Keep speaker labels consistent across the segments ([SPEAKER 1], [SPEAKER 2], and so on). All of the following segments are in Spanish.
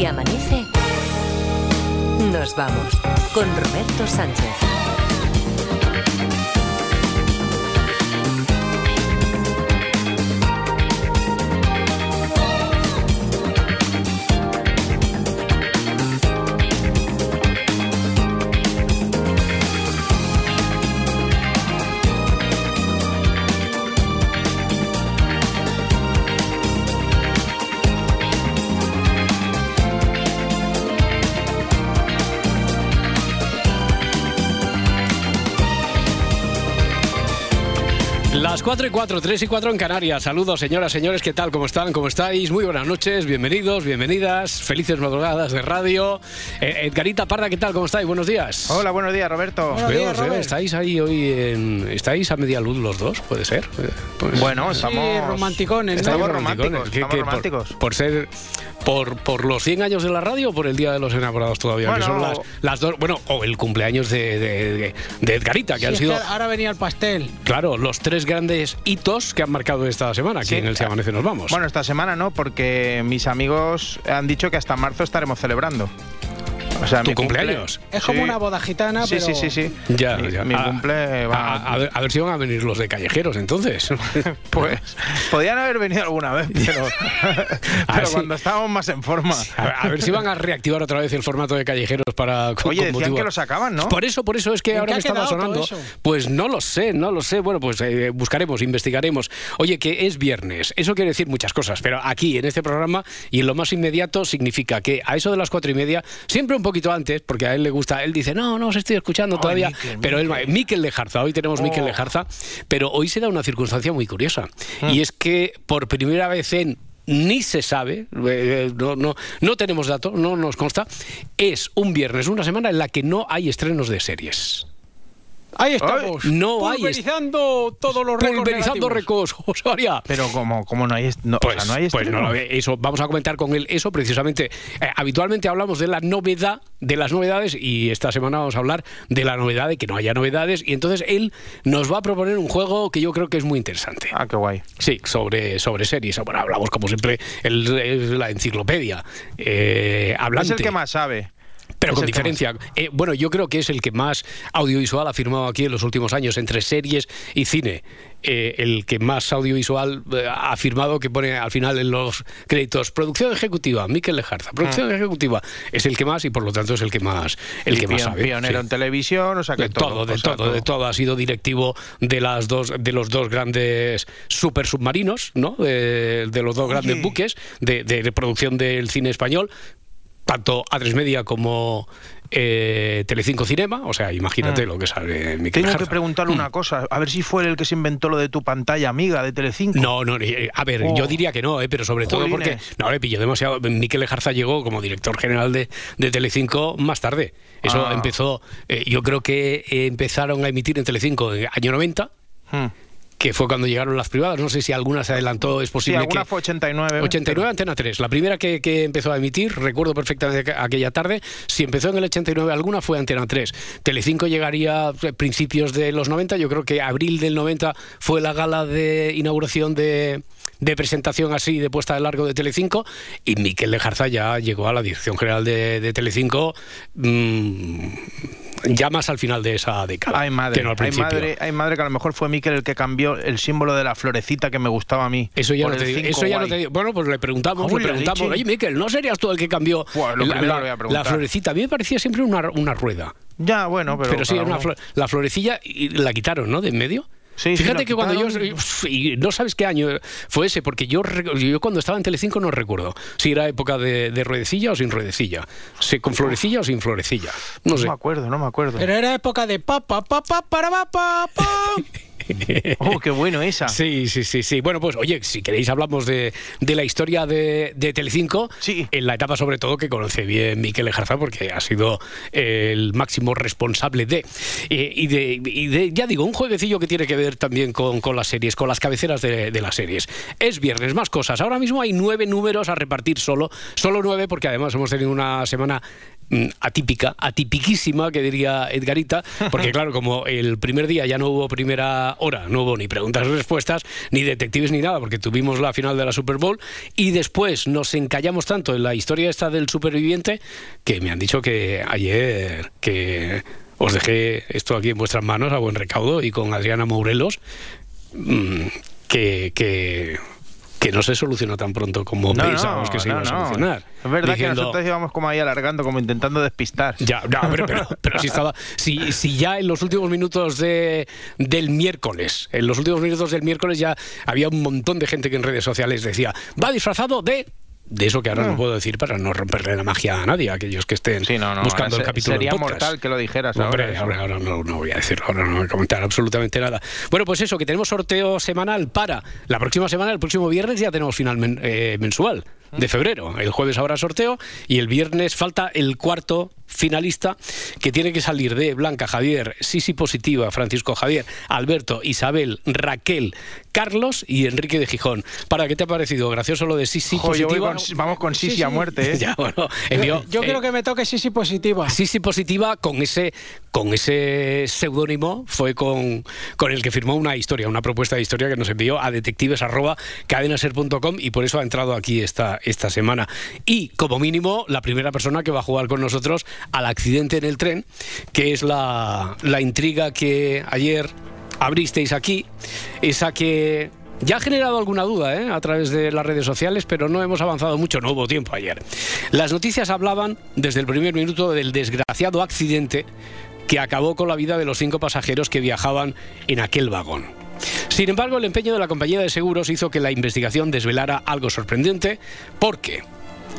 [SPEAKER 1] Si amanece, nos vamos con Roberto Sánchez.
[SPEAKER 2] Las 4 y 4, 3 y 4 en Canarias. Saludos, señoras, señores, ¿qué tal? ¿Cómo están? ¿Cómo estáis? Muy buenas noches, bienvenidos, bienvenidas, felices madrugadas de radio. Eh, Edgarita Parda, ¿qué tal? ¿Cómo estáis? Buenos días.
[SPEAKER 3] Hola, buenos días, Roberto.
[SPEAKER 2] Buenos días, Robert. ¿Estáis ahí hoy en... ¿Estáis a media luz los dos? ¿Puede ser? Pues-
[SPEAKER 3] Bueno, estamos
[SPEAKER 4] Sí, romanticones, ¿no?
[SPEAKER 3] Estamos
[SPEAKER 2] ¿Estáis
[SPEAKER 3] románticos,
[SPEAKER 2] ¿Qué-
[SPEAKER 3] estamos
[SPEAKER 2] qué, por-
[SPEAKER 3] románticos.
[SPEAKER 2] Por, ser... Por, ¿Por los 100 años de la radio o por el Día de los Enamorados todavía? que son las, las dos... Bueno, o el cumpleaños de, de, de- de Edgarita, que
[SPEAKER 4] Sí,
[SPEAKER 2] han sido...
[SPEAKER 4] que ahora venía el pastel.
[SPEAKER 2] Claro, los tres grandes hitos que han marcado esta semana aquí
[SPEAKER 3] Sí.
[SPEAKER 2] en el Se Amanece Nos Vamos.
[SPEAKER 3] Bueno, esta semana no, porque mis amigos han dicho que hasta marzo estaremos celebrando. O sea,
[SPEAKER 2] ¿Tu
[SPEAKER 3] mi cumple-
[SPEAKER 2] cumpleaños?
[SPEAKER 4] Es como
[SPEAKER 3] Sí.
[SPEAKER 4] una boda gitana,
[SPEAKER 3] Sí,
[SPEAKER 4] pero...
[SPEAKER 3] sí, sí, sí.
[SPEAKER 2] Ya,
[SPEAKER 3] mi,
[SPEAKER 2] ya.
[SPEAKER 3] mi
[SPEAKER 2] A-
[SPEAKER 3] cumple va.
[SPEAKER 2] A, a ver, a ver si van a venir los de callejeros entonces.
[SPEAKER 3] Pues podían haber venido alguna vez, pero, pero
[SPEAKER 2] sí.
[SPEAKER 3] cuando estábamos más en forma.
[SPEAKER 2] A ver, a ver si van a reactivar otra vez el formato de callejeros para. con-
[SPEAKER 3] Oye,
[SPEAKER 2] con
[SPEAKER 3] decían
[SPEAKER 2] motivo-
[SPEAKER 3] que lo sacaban, ¿no?
[SPEAKER 2] Por eso, por eso es que
[SPEAKER 4] ¿En
[SPEAKER 2] ahora
[SPEAKER 4] ha
[SPEAKER 2] estaba sonando. Pues no lo sé, no lo sé. Bueno, pues eh, buscaremos, investigaremos. Oye, que es viernes. Eso quiere decir muchas cosas, pero aquí en este programa y en lo más inmediato significa que a eso de las cuatro y media, siempre un poquito antes, porque a él le gusta, él dice, no, no os estoy escuchando todavía.
[SPEAKER 3] Miquel,
[SPEAKER 2] pero él, Miquel Lejarza, hoy tenemos Miquel
[SPEAKER 3] Oh.
[SPEAKER 2] Lejarza, pero hoy se da una circunstancia muy curiosa.
[SPEAKER 3] Mm.
[SPEAKER 2] Y es que por primera vez en ni se sabe, eh, no, no, no tenemos datos, no nos consta, es un viernes, una semana en la que no hay estrenos de series.
[SPEAKER 4] Ahí estamos.
[SPEAKER 2] no hay-
[SPEAKER 4] Pulverizando todos los récords
[SPEAKER 2] Pulverizando récords, María.
[SPEAKER 3] Pero como, como no hay, no, o
[SPEAKER 2] Pues,
[SPEAKER 3] sea, no hay
[SPEAKER 2] pues no lo ve- eso vamos a comentar con él eso precisamente. Eh, habitualmente hablamos de la novedad, de las novedades y esta semana vamos a hablar de la novedad de que no haya novedades y entonces él nos va a proponer un juego que yo creo que es muy interesante.
[SPEAKER 3] Ah, qué guay.
[SPEAKER 2] Sí, sobre, sobre series. Bueno, hablamos como siempre, el- es la enciclopedia eh, hablante.
[SPEAKER 3] Es el que más sabe.
[SPEAKER 2] Pero
[SPEAKER 3] es
[SPEAKER 2] con diferencia. Eh, bueno, yo creo que es el que más audiovisual ha firmado aquí en los últimos años, entre series y cine. Eh, el que más audiovisual eh, ha firmado, que pone al final en los créditos, producción ejecutiva, Miquel Lejarza, producción ejecutiva, es el que más y por lo tanto es el que más, el
[SPEAKER 3] Y
[SPEAKER 2] que más sabe.
[SPEAKER 3] Pionero
[SPEAKER 2] sí.
[SPEAKER 3] en televisión, o sea que
[SPEAKER 2] De todo, de
[SPEAKER 3] o sea,
[SPEAKER 2] todo, de todo. Ha sido directivo de las dos, de los dos grandes super submarinos, ¿no? De, de los dos
[SPEAKER 3] Oye.
[SPEAKER 2] grandes buques de, de- de producción del cine español, tanto A3 Media como eh, Telecinco Cinema. O sea, imagínate
[SPEAKER 3] Mm.
[SPEAKER 2] lo que sabe Miquel
[SPEAKER 3] Tengo que preguntarle una cosa, a ver si fue el que se inventó lo de tu pantalla amiga de Telecinco.
[SPEAKER 2] No, no, eh, a ver,
[SPEAKER 3] Oh.
[SPEAKER 2] yo diría que no, eh, pero sobre todo porque no le pilló demasiado. Miquel Lejarza llegó como director general de, de Telecinco más tarde. Eso
[SPEAKER 3] Ah.
[SPEAKER 2] empezó, eh, yo creo que eh, empezaron a emitir en Telecinco en el año 90.
[SPEAKER 3] Hmm.
[SPEAKER 2] Que fue cuando llegaron las privadas. No sé si alguna se adelantó, es
[SPEAKER 3] Sí,
[SPEAKER 2] posible
[SPEAKER 3] alguna
[SPEAKER 2] que...
[SPEAKER 3] fue 89.
[SPEAKER 2] 89 Antena 3, la primera que, que empezó a emitir, recuerdo perfectamente que- aquella tarde, si empezó en el 89 alguna fue Antena 3. Telecinco llegaría a principios de los 90, yo creo que abril del 90 fue la gala de inauguración de, de presentación así, de puesta de largo de Telecinco, y Miquel Lejarza ya llegó a la dirección general de, de Telecinco mm, ya más al final de esa década.
[SPEAKER 3] Ay madre,
[SPEAKER 2] que no al principio.
[SPEAKER 3] madre, ay madre, que a lo mejor fue Miquel el que cambió el símbolo de la florecita que me gustaba a mí.
[SPEAKER 2] Eso ya, no te digo, eso ya no te digo. Bueno, pues le preguntamos,
[SPEAKER 3] Uy,
[SPEAKER 2] le preguntamos, oye, Miquel, ¿no serías tú el que cambió
[SPEAKER 3] Buah, lo
[SPEAKER 2] la, florecita? A mí me parecía siempre una, una rueda.
[SPEAKER 3] Ya, bueno, pero.
[SPEAKER 2] Pero, sí, una
[SPEAKER 3] uno-
[SPEAKER 2] flo- la florecilla y la quitaron, ¿no? De en medio.
[SPEAKER 3] Sí,
[SPEAKER 2] Fíjate que cuando yo y no sabes qué año fue ese, porque yo yo cuando estaba en Telecinco no recuerdo si era época de, de ruedecilla o sin ruedecilla, si con florecilla o sin florecilla, no
[SPEAKER 3] No
[SPEAKER 2] sé.
[SPEAKER 3] me acuerdo, no me acuerdo.
[SPEAKER 4] Pero era época de pa, pa, pa, pa, para, pa, pa, pa.
[SPEAKER 3] Oh, qué bueno esa.
[SPEAKER 2] Sí, sí, sí, sí. Bueno, pues oye, si queréis hablamos de, de la historia de, de Telecinco,
[SPEAKER 3] Sí.
[SPEAKER 2] en la etapa sobre todo que conoce bien Miquel Ejarza porque ha sido el máximo responsable de, eh, y, de y de, ya digo, un jueguecillo que tiene que ver también con, con las series, con las cabeceras de, de las series. Es viernes, más cosas. Ahora mismo hay nueve números a repartir solo, solo nueve porque además hemos tenido una semana atípica, atipiquísima, que diría Edgarita, porque claro, como el primer día ya no hubo primera hora, no hubo ni preguntas y respuestas, ni detectives ni nada, porque tuvimos la final de la Super Bowl, y después nos encallamos tanto en la historia esta del superviviente, que me han dicho que ayer, que os dejé esto aquí en vuestras manos a buen recaudo y con Adriana Mourelos, mm, que, que, que no se solucionó tan pronto como
[SPEAKER 3] No,
[SPEAKER 2] pensábamos
[SPEAKER 3] no,
[SPEAKER 2] que se
[SPEAKER 3] no,
[SPEAKER 2] iba a solucionar.
[SPEAKER 3] Es verdad
[SPEAKER 2] Diciendo-
[SPEAKER 3] que nosotros íbamos como ahí alargando, como intentando despistar.
[SPEAKER 2] ya, ya, hombre, pero, pero si estaba. Si, si ya en los últimos minutos de, del miércoles, en los últimos minutos del miércoles ya había un montón de gente que en redes sociales decía, va disfrazado de. De eso que ahora no,
[SPEAKER 3] No.
[SPEAKER 2] puedo decir para no romperle la magia a nadie, a aquellos que estén
[SPEAKER 3] Sí, no, no.
[SPEAKER 2] buscando
[SPEAKER 3] ahora
[SPEAKER 2] el capítulo
[SPEAKER 3] Sería
[SPEAKER 2] podcast.
[SPEAKER 3] mortal que lo dijeras
[SPEAKER 2] Hombre,
[SPEAKER 3] ahora. eso.
[SPEAKER 2] ahora, ahora no, no voy a decirlo, ahora no voy a comentar absolutamente nada. Bueno, pues eso, que tenemos sorteo semanal para la próxima semana, el próximo viernes ya tenemos final men- eh, mensual de febrero. El jueves habrá sorteo y el viernes falta el cuarto finalista que tiene que salir de Blanca, Javier, Sisi Positiva, Francisco Javier, Alberto, Isabel, Raquel, Carlos y Enrique de Gijón. ¿Para qué te ha parecido? Gracioso lo de Sisi
[SPEAKER 3] Jo,
[SPEAKER 2] Positiva.
[SPEAKER 3] con- vamos con
[SPEAKER 4] Sí,
[SPEAKER 3] Sisi a
[SPEAKER 4] sí.
[SPEAKER 3] muerte, ¿eh?
[SPEAKER 2] Ya, bueno, envió-
[SPEAKER 4] Yo
[SPEAKER 2] eh,
[SPEAKER 4] quiero que me toque sí, sí positiva.
[SPEAKER 2] Sí, sí, positiva con ese con ese seudónimo fue con, con el que firmó una historia, una propuesta de historia que nos envió a detectives@cadenaser.com y por eso ha entrado aquí esta, esta semana. Y como mínimo, la primera persona que va a jugar con nosotros al accidente en el tren, que es la, la intriga que ayer abristeis aquí, esa que ya ha generado alguna duda ¿eh? a través de las redes sociales, pero no hemos avanzado mucho, no hubo tiempo ayer. Las noticias hablaban desde el primer minuto del desgraciado accidente que acabó con la vida de los cinco pasajeros que viajaban en aquel vagón. Sin embargo, el empeño de la compañía de seguros hizo que la investigación desvelara algo sorprendente, porque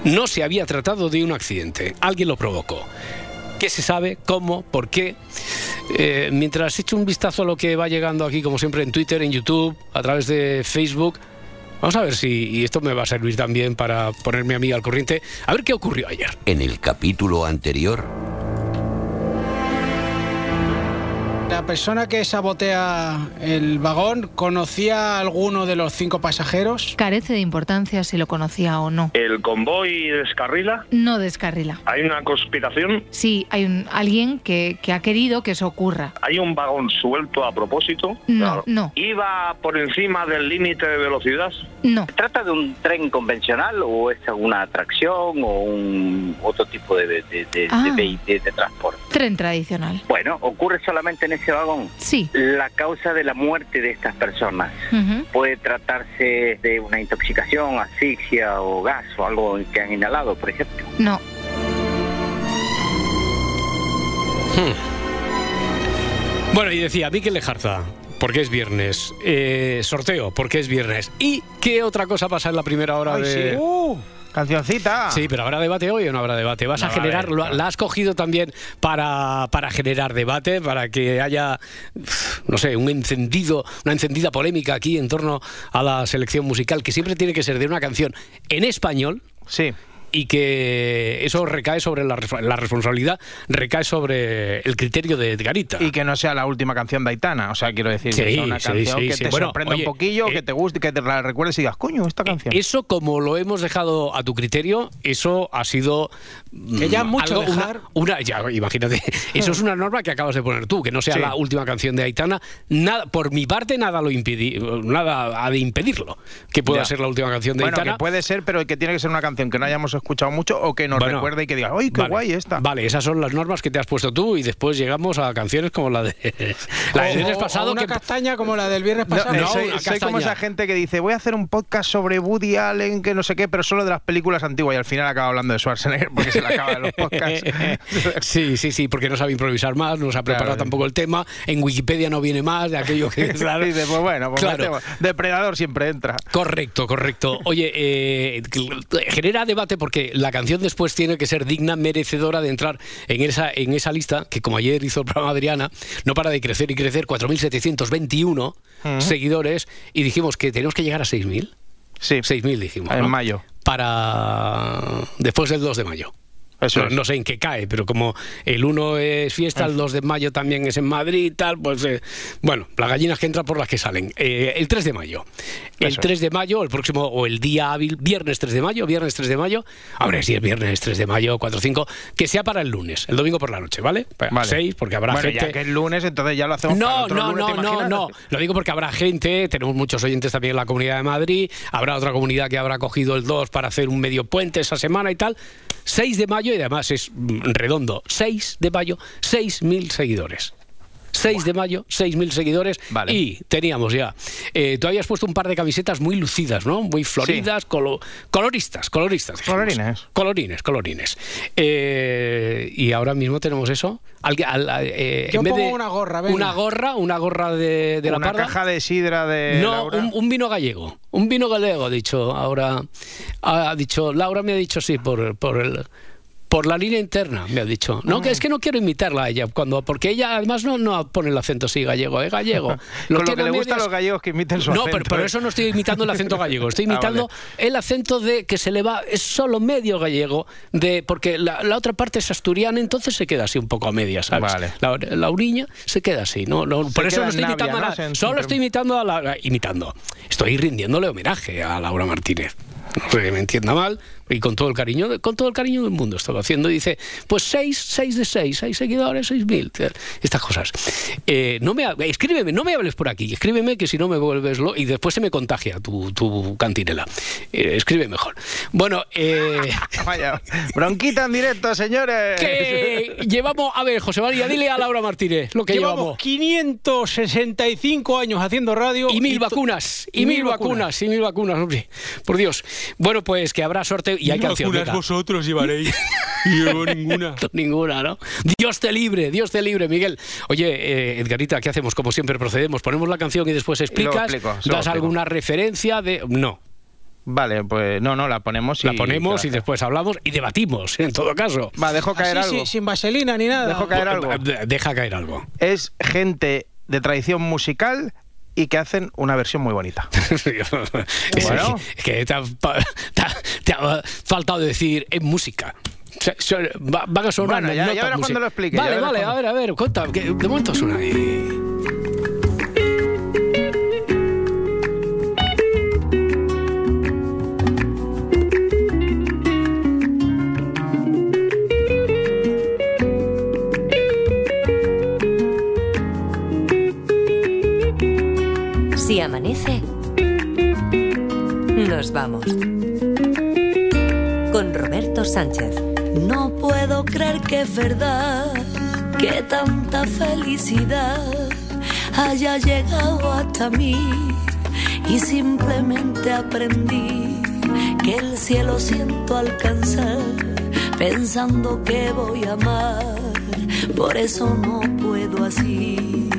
[SPEAKER 2] no se había tratado de un accidente, alguien lo provocó. ¿Qué se sabe? ¿Cómo? ¿Por qué? Eh, mientras echo un vistazo a lo que va llegando aquí, como siempre, en Twitter, en YouTube, a través de Facebook, vamos a ver si, y esto me va a servir también para ponerme a mí al corriente, a ver qué ocurrió ayer.
[SPEAKER 5] En el capítulo anterior,
[SPEAKER 4] La persona que sabotea el vagón conocía a alguno de los cinco pasajeros.
[SPEAKER 6] Carece de importancia si lo conocía o no.
[SPEAKER 7] El convoy descarrila.
[SPEAKER 6] No descarrila.
[SPEAKER 7] Hay una conspiración.
[SPEAKER 6] Sí, hay un, alguien que, que ha querido que eso ocurra.
[SPEAKER 7] Hay un vagón suelto a propósito.
[SPEAKER 6] No, no.
[SPEAKER 7] Iba por encima del límite de velocidad.
[SPEAKER 6] No,
[SPEAKER 8] ¿Se trata de un tren convencional o es alguna atracción o un otro tipo de, de, de-
[SPEAKER 6] Ah.
[SPEAKER 8] de- de- de transporte?
[SPEAKER 6] tren tradicional.
[SPEAKER 8] Bueno, ocurre solamente en ese vagón.
[SPEAKER 6] Sí.
[SPEAKER 8] La causa de la muerte de estas personas
[SPEAKER 6] Ujú.
[SPEAKER 8] puede tratarse de una intoxicación, asfixia o gas o algo que han inhalado, por ejemplo.
[SPEAKER 6] No,
[SPEAKER 2] Bueno, y decía, Miquel Lejarza, porque es viernes. Eh, sorteo, porque es viernes. ¿Y qué otra cosa pasa en la primera hora
[SPEAKER 3] Ay,
[SPEAKER 2] de...?
[SPEAKER 3] sí. Uh, cancioncita.
[SPEAKER 2] Sí, pero ¿habrá debate hoy o no habrá debate? ¿Vas
[SPEAKER 3] No
[SPEAKER 2] a generar, la has cogido también para, para generar debate, para que haya, no sé, un encendido, una encendida polémica aquí en torno a la selección musical, que siempre tiene que ser de una canción en español
[SPEAKER 3] Sí.
[SPEAKER 2] Y que eso recae sobre la, la responsabilidad, recae sobre el criterio de Edgarita.
[SPEAKER 3] Y que no sea la última canción de Aitana. O sea, quiero decir,
[SPEAKER 2] Sí,
[SPEAKER 3] que sea una
[SPEAKER 2] sí,
[SPEAKER 3] canción
[SPEAKER 2] sí,
[SPEAKER 3] que
[SPEAKER 2] sí.
[SPEAKER 3] te
[SPEAKER 2] Bueno,
[SPEAKER 3] sorprenda
[SPEAKER 2] oye,
[SPEAKER 3] un poquillo,
[SPEAKER 2] eh,
[SPEAKER 3] que te guste, que te la recuerdes y digas, coño, esta canción.
[SPEAKER 2] Eso, como lo hemos dejado a tu criterio, eso ha sido.
[SPEAKER 4] Que ya
[SPEAKER 2] mm,
[SPEAKER 4] mucho
[SPEAKER 2] algo- una-
[SPEAKER 4] dejar.
[SPEAKER 2] Una, ya, imagínate, eso es una norma que acabas de poner tú, que no sea
[SPEAKER 3] Sí.
[SPEAKER 2] la última canción de Aitana. Nada, por mi parte, nada lo impedi, nada ha de impedirlo que pueda
[SPEAKER 3] Ya.
[SPEAKER 2] ser la última canción de
[SPEAKER 3] bueno,
[SPEAKER 2] Aitana.
[SPEAKER 3] que puede ser, pero que tiene que ser una canción que no hayamos escuchado mucho o que nos
[SPEAKER 2] Bueno,
[SPEAKER 3] recuerde y que diga, ¡ay, qué
[SPEAKER 2] vale,
[SPEAKER 3] guay esta!
[SPEAKER 2] Vale, esas son las normas que te has puesto tú y después llegamos a canciones como la de la del viernes pasado
[SPEAKER 4] o una
[SPEAKER 2] que
[SPEAKER 4] castaña como la del viernes
[SPEAKER 3] No,
[SPEAKER 4] pasado.
[SPEAKER 3] eh,
[SPEAKER 2] no,
[SPEAKER 3] soy, soy como esa gente que dice, voy a hacer un podcast sobre Woody Allen, que no sé qué, pero solo de las películas antiguas y al final acaba hablando de Schwarzenegger porque se le acaba de los podcasts.
[SPEAKER 2] sí, sí, sí, porque no sabe improvisar más, no se ha preparado
[SPEAKER 3] Claro.
[SPEAKER 2] tampoco el tema, en Wikipedia no viene más de aquello que claro.
[SPEAKER 3] Dice, pues bueno, pues
[SPEAKER 2] Claro.
[SPEAKER 3] Depredador siempre entra.
[SPEAKER 2] Correcto, correcto. Oye, eh, genera debate porque la canción después tiene que ser digna, merecedora de entrar en esa, en esa lista, que como ayer hizo el programa Adriana, no para de crecer y crecer, 4.721 seguidores, y dijimos que tenemos que llegar a 6.000.
[SPEAKER 3] Sí,
[SPEAKER 2] 6.000 dijimos.
[SPEAKER 3] en
[SPEAKER 2] ¿no?
[SPEAKER 3] mayo.
[SPEAKER 2] Para después del 2 de mayo.
[SPEAKER 3] Eso
[SPEAKER 2] no, no sé en qué cae, pero como el 1 es fiesta, el 2 de mayo también es en Madrid y tal, pues eh, bueno, las gallinas que entran por las que salen. Eh, el 3 de mayo. El
[SPEAKER 3] Eso
[SPEAKER 2] 3 de mayo, el próximo, o el día hábil, viernes 3 de mayo, viernes 3 de mayo, ahora sí es viernes 3 de mayo, 4 o 5, que sea para el lunes, el domingo por la noche, ¿vale? Para
[SPEAKER 3] Vale.
[SPEAKER 2] 6, porque habrá
[SPEAKER 3] bueno,
[SPEAKER 2] gente...
[SPEAKER 3] ya que es lunes, entonces ya lo hacemos para
[SPEAKER 2] No,
[SPEAKER 3] otro
[SPEAKER 2] no,
[SPEAKER 3] lunes, ¿te
[SPEAKER 2] no, no, no. Lo digo porque habrá gente, tenemos muchos oyentes también en la Comunidad de Madrid, habrá otra comunidad que habrá cogido el 2 para hacer un medio puente esa semana y tal. 6 de mayo, y además es mm, redondo, 6 de mayo, 6.000 seguidores. 6 de mayo, 6.000 seguidores
[SPEAKER 3] Vale.
[SPEAKER 2] y teníamos ya. Eh, tú habías puesto un par de camisetas muy lucidas, ¿no? Muy floridas, colo- coloristas, coloristas. dijimos.
[SPEAKER 3] Colorines.
[SPEAKER 2] Colorines, colorines. Eh, y ahora mismo tenemos eso. Al- eh,
[SPEAKER 4] Yo
[SPEAKER 2] en vez
[SPEAKER 4] pongo
[SPEAKER 2] de
[SPEAKER 4] una gorra, venga.
[SPEAKER 2] Una gorra, una gorra de, de la
[SPEAKER 3] Una
[SPEAKER 2] parda.
[SPEAKER 3] caja de sidra de
[SPEAKER 2] no,
[SPEAKER 3] Laura.
[SPEAKER 2] un, un vino gallego. Un vino gallego, ha dicho ahora. Ha dicho, Laura me ha dicho sí, por, por el. Por la línea interna, me ha dicho. No, que es que no quiero imitarla a ella, cuando, porque ella además no, no pone el acento así gallego, es gallego.
[SPEAKER 3] Con lo que le gusta a los gallegos que imiten su
[SPEAKER 2] No,
[SPEAKER 3] acento.
[SPEAKER 2] pero por
[SPEAKER 3] ¿eh?
[SPEAKER 2] eso no estoy imitando el acento gallego, estoy
[SPEAKER 3] Ah,
[SPEAKER 2] imitando
[SPEAKER 3] vale.
[SPEAKER 2] el acento de que se le va, es solo medio gallego, de porque la, la otra parte es asturiana, entonces se queda así un poco a medias, ¿sabes?
[SPEAKER 3] Vale.
[SPEAKER 2] La, la uriña se queda así, ¿no? no por eso no estoy
[SPEAKER 3] Navia,
[SPEAKER 2] imitando a
[SPEAKER 3] ¿no?
[SPEAKER 2] la- solo estoy imitando a la, imitando. Estoy rindiéndole homenaje a Laura Martínez. No que me entienda mal, y con todo el cariño, de- con todo el cariño del mundo estoy haciendo. Y dice, pues seis, seis de seis, seis seguidores, seis mil, estas cosas. Eh, no me, ha- escríbeme, no me hables por aquí, escríbeme que si no me vuelves lo y después se me contagia tu, tu cantinela. Eh, escribe mejor. Bueno, eh,
[SPEAKER 3] Vaya, bronquita en directo, señores.
[SPEAKER 2] que llevamos, a ver, José María, dile a Laura Martínez lo que
[SPEAKER 4] Llevamos
[SPEAKER 2] llevamos.
[SPEAKER 4] 565 años haciendo radio.
[SPEAKER 2] Y mil vacunas, y mil vacunas, y mil vacunas, hombre. Por Dios. Bueno, pues que habrá sorteo y hay canción. venga.
[SPEAKER 9] vosotros llevaréis. Y yo ninguna.
[SPEAKER 2] Ninguna, ¿no? Dios te libre, Dios te libre, Miguel. Oye, eh, Edgarita, ¿qué hacemos? Como siempre procedemos. Ponemos la canción y después explicas.
[SPEAKER 3] explico,
[SPEAKER 2] ¿Das alguna referencia de.? No.
[SPEAKER 3] Vale, pues no, no, la ponemos y...
[SPEAKER 2] La ponemos y después hablamos y debatimos, en todo caso.
[SPEAKER 3] Va, dejo caer
[SPEAKER 4] Así,
[SPEAKER 3] algo.
[SPEAKER 4] sí, sin vaselina ni nada.
[SPEAKER 3] Dejo caer algo.
[SPEAKER 2] De- Deja caer algo.
[SPEAKER 3] Es gente de tradición musical y que hacen una versión muy bonita.
[SPEAKER 2] Es
[SPEAKER 3] Bueno.
[SPEAKER 2] que- que te ha, te ha- te ha faltado decir en música. Se- va- Van a sonar
[SPEAKER 3] Bueno, ya- ya verás cuando lo explique,
[SPEAKER 2] Vale, vale,
[SPEAKER 3] cuando-
[SPEAKER 2] a ver, a ver, cuenta. que de momento suena ahí.
[SPEAKER 1] Si amanece, nos vamos. Con Roberto Sánchez.
[SPEAKER 10] No puedo creer que es verdad que tanta felicidad haya llegado hasta mí y simplemente aprendí que el cielo siento alcanzar pensando que voy a amar. Por eso no puedo así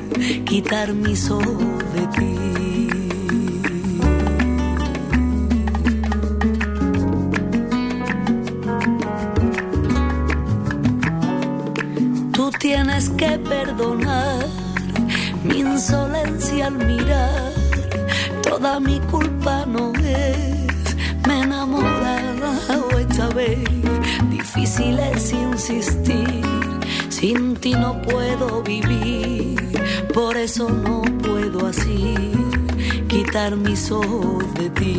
[SPEAKER 10] quitar mis ojos de ti. Toda mi culpa no es, me he enamorado esta vez. Difícil es insistir, sin ti no puedo vivir. Por eso no puedo así quitar mis ojos de ti.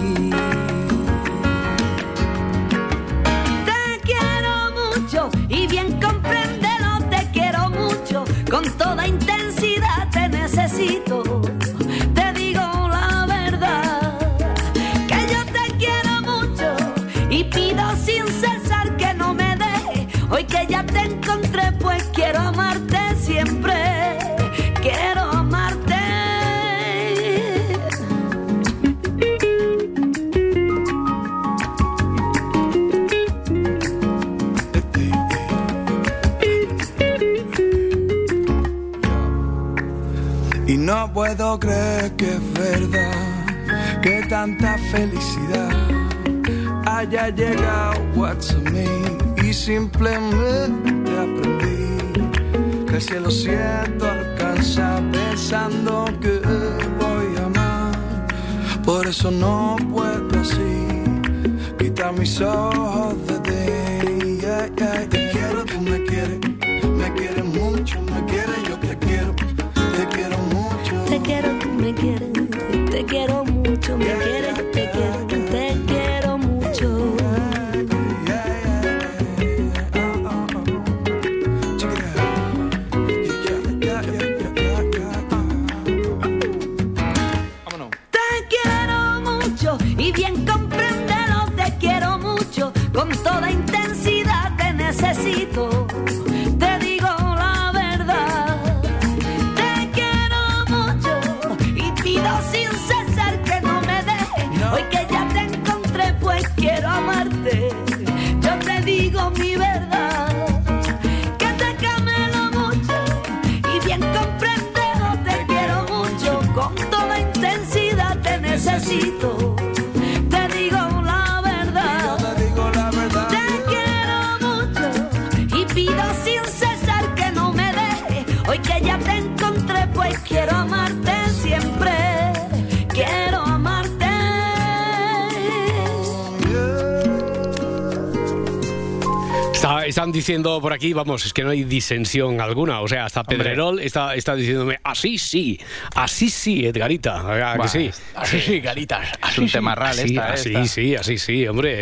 [SPEAKER 9] Puedo creer que es verdad que tanta felicidad haya llegado a mí y simplemente aprendí que el cielo siento alcanza pensando que voy a amar. Por eso no puedo así quitar mis ojos de ti. Yeah, yeah, yeah. me quiere, me quiere mucho, me quiere, te quiero mucho,
[SPEAKER 10] me quieres,
[SPEAKER 2] están diciendo por aquí, vamos, es que no hay disensión alguna. O sea, hasta Pedrerol está, está diciéndome, así sí, así sí, Edgarita. ¿a que sí?
[SPEAKER 4] Así sí.
[SPEAKER 3] Es un temarral
[SPEAKER 2] Así,
[SPEAKER 3] esta,
[SPEAKER 2] así,
[SPEAKER 3] esta.
[SPEAKER 2] sí, así sí, hombre.